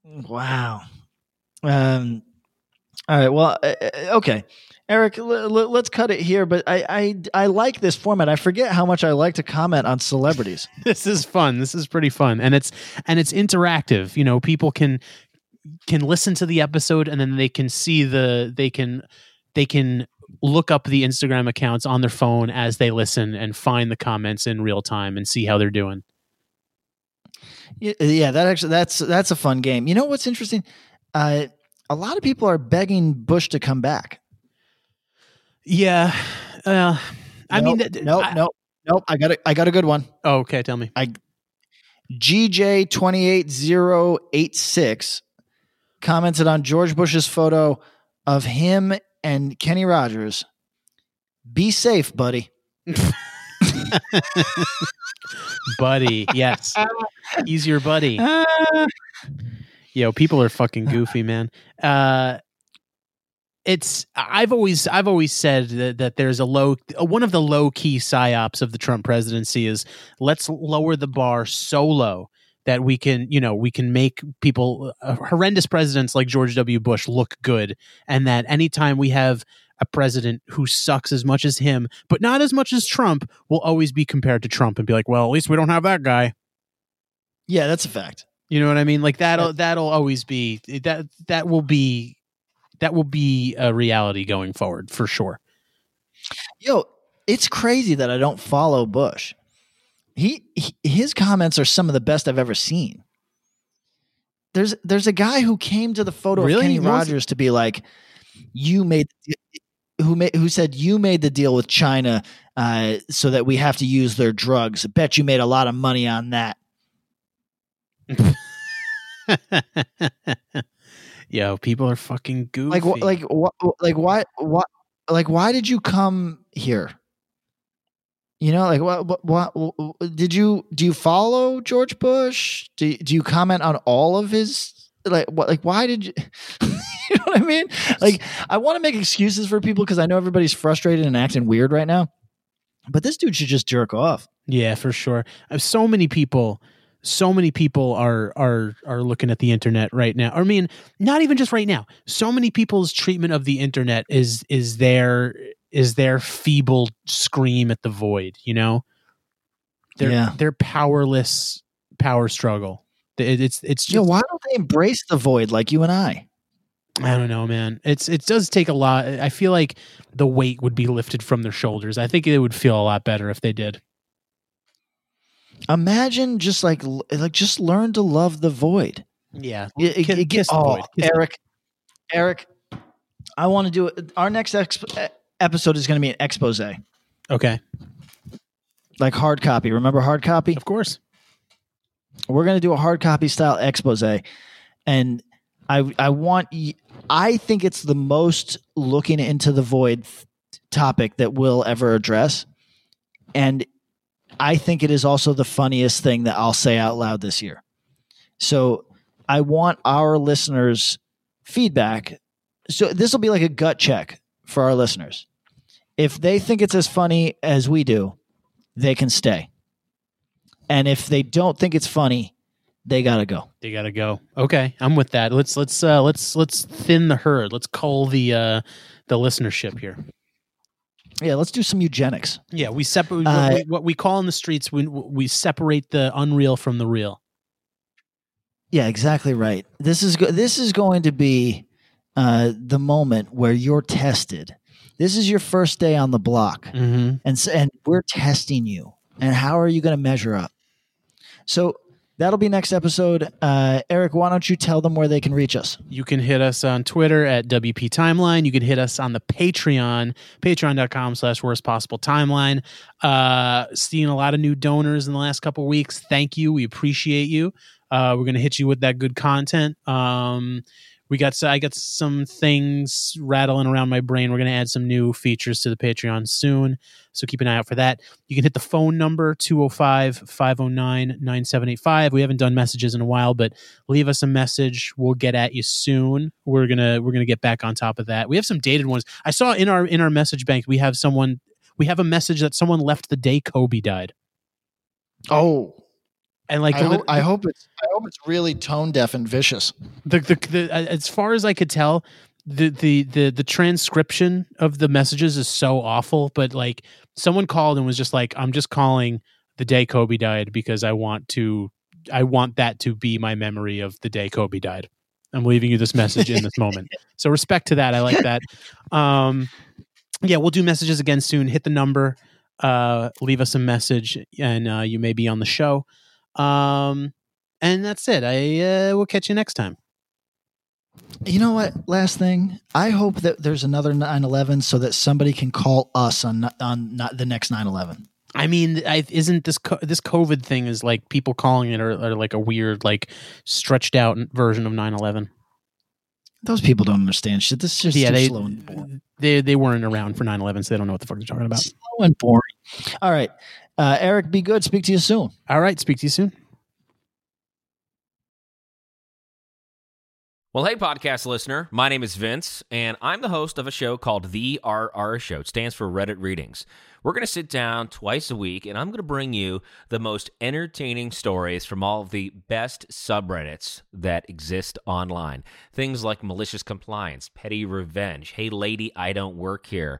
Wow. Um. All right. Well. uh, uh, okay. Eric, let's cut it here. But I, I, I like this format. I forget how much I like to comment on celebrities. This is fun. This is pretty fun, and it's and it's interactive. You know, people can can listen to the episode, and then they can see the they can they can look up the Instagram accounts on their phone as they listen and find the comments in real time and see how they're doing. Yeah, yeah, that actually that's that's a fun game. You know what's interesting? Uh, a lot of people are begging Bush to come back. Yeah. Uh, I mean, Nope, th- nope, I- nope, nope. I got a, I got a good one. Oh, okay. Tell me. I GJ twenty eight zero eight six commented on George Bush's photo of him and Kenny Rogers. Be safe, buddy. buddy. Yes, he's your buddy. Yo, people are fucking goofy, man. Uh, it's I've always I've always said that, that there's a low one of the low key psyops of the Trump presidency is let's lower the bar so low that we can you know we can make people uh, horrendous presidents like George W. Bush look good, and that anytime we have a president who sucks as much as him, but not as much as Trump, will always be compared to Trump and be like, well, at least we don't have that guy. Yeah, that's a fact. You know what I mean? Like that'll that'll always be that that will be that will be a reality going forward for sure. Yo, it's crazy that I don't follow Bush. He, he his comments are some of the best I've ever seen. There's there's a guy who came to the photo Really? of Kenny What was it? Rogers to be like, you made who made who said you made the deal with China uh, so that we have to use their drugs. I bet you made a lot of money on that. Yo, people are fucking goofy. Like wh- like what like why what like why did you come here? You know, like what, what, what, what did you do? You follow George Bush? Do do you comment on all of his like what? Like why did you? you know what I mean? Like I want to make excuses for people because I know everybody's frustrated and acting weird right now, but this dude should just jerk off. Yeah, for sure. Uh, So many people, so many people are are are looking at the internet right now. I mean, not even just right now. So many people's treatment of the internet is is their is their feeble scream at the void. You know, their Yeah. their powerless power struggle. It, it's it's just Yeah, why don't they embrace the void like you and I? I don't know, man. It's it does take a lot. I feel like the weight would be lifted from their shoulders. I think it would feel a lot better if they did. Imagine just like like just learn to love the void. Yeah, it- it- kiss the oh, void. Kiss the- Eric, Eric, I want to do it. Our next exp- episode is going to be an expose, Okay, like hard copy. Remember hard copy? of course. We're going to do a hard copy style expose, and I I want i think it's the most looking into the void th- topic that we'll ever address, and I think it is also the funniest thing that I'll say out loud this year. So I want our listeners' feedback. So this will be like a gut check for our listeners. If they think it's as funny as we do, they can stay. And if they don't think it's funny, they gotta go. They gotta go. Okay, I'm with that. Let's let's uh, let's let's thin the herd. Let's call the uh, the listenership here. Yeah, let's do some eugenics. Yeah, we separate Uh, what, we, what we call in the streets. We we separate the unreal from the real. Yeah, exactly right. This is go- this is going to be uh, the moment where you're tested. This is your first day on the block, mm-hmm. and and we're testing you. And how are you going to measure up? So that'll be next episode. Uh, Eric, why don't you tell them where they can reach us? You can hit us on Twitter at WP Timeline. You can hit us on the Patreon, patreon.com slash worst possible timeline. Uh, seeing a lot of new donors in the last couple weeks. Thank you. We appreciate you. Uh, we're going to hit you with that good content. Um, we got I got some things rattling around my brain. We're going to add some new features to the Patreon soon. So keep an eye out for that. You can hit the phone number 205 509 9785. We haven't done messages in a while, but leave us a message. We'll get at you soon. We're going to we're going to get back on top of that. We have some dated ones. I saw in our in our message bank we have someone we have a message that someone left the day Kobe died. Oh, and like I, the- hope, I hope it's I hope it's really tone deaf and vicious. the, the, the uh, as far as I could tell, the, the the the transcription of the messages is so awful. But like someone called and was just like, "I'm just calling the day Kobe died because I want to I want that to be my memory of the day Kobe died." I'm leaving you this message in this moment. So respect to that. I like that. Um, yeah, we'll do messages again soon. Hit the number, uh, leave us a message, and uh, you may be on the show. Um, and that's it. I uh, will catch you next time. You know what? Last thing, I hope that there's another 9/11 so that somebody can call us on on not the next 9/11. I mean, I, isn't this co- this COVID thing is like people calling it or, like a weird like stretched out version of 9/11? Those people don't understand shit. This is just yeah, they, slow and boring. they they weren't around for 9/11, so they don't know what the fuck they're talking about. Slow and boring. All right, uh, Eric, be good. Speak to you soon. All right, speak to you soon. Well, hey, podcast listener. My name is Vince, and I'm the host of a show called The RR Show. It stands for Reddit Readings. We're going to sit down twice a week, and I'm going to bring you the most entertaining stories from all of the best subreddits that exist online. Things like malicious compliance, petty revenge, hey, lady, I don't work here.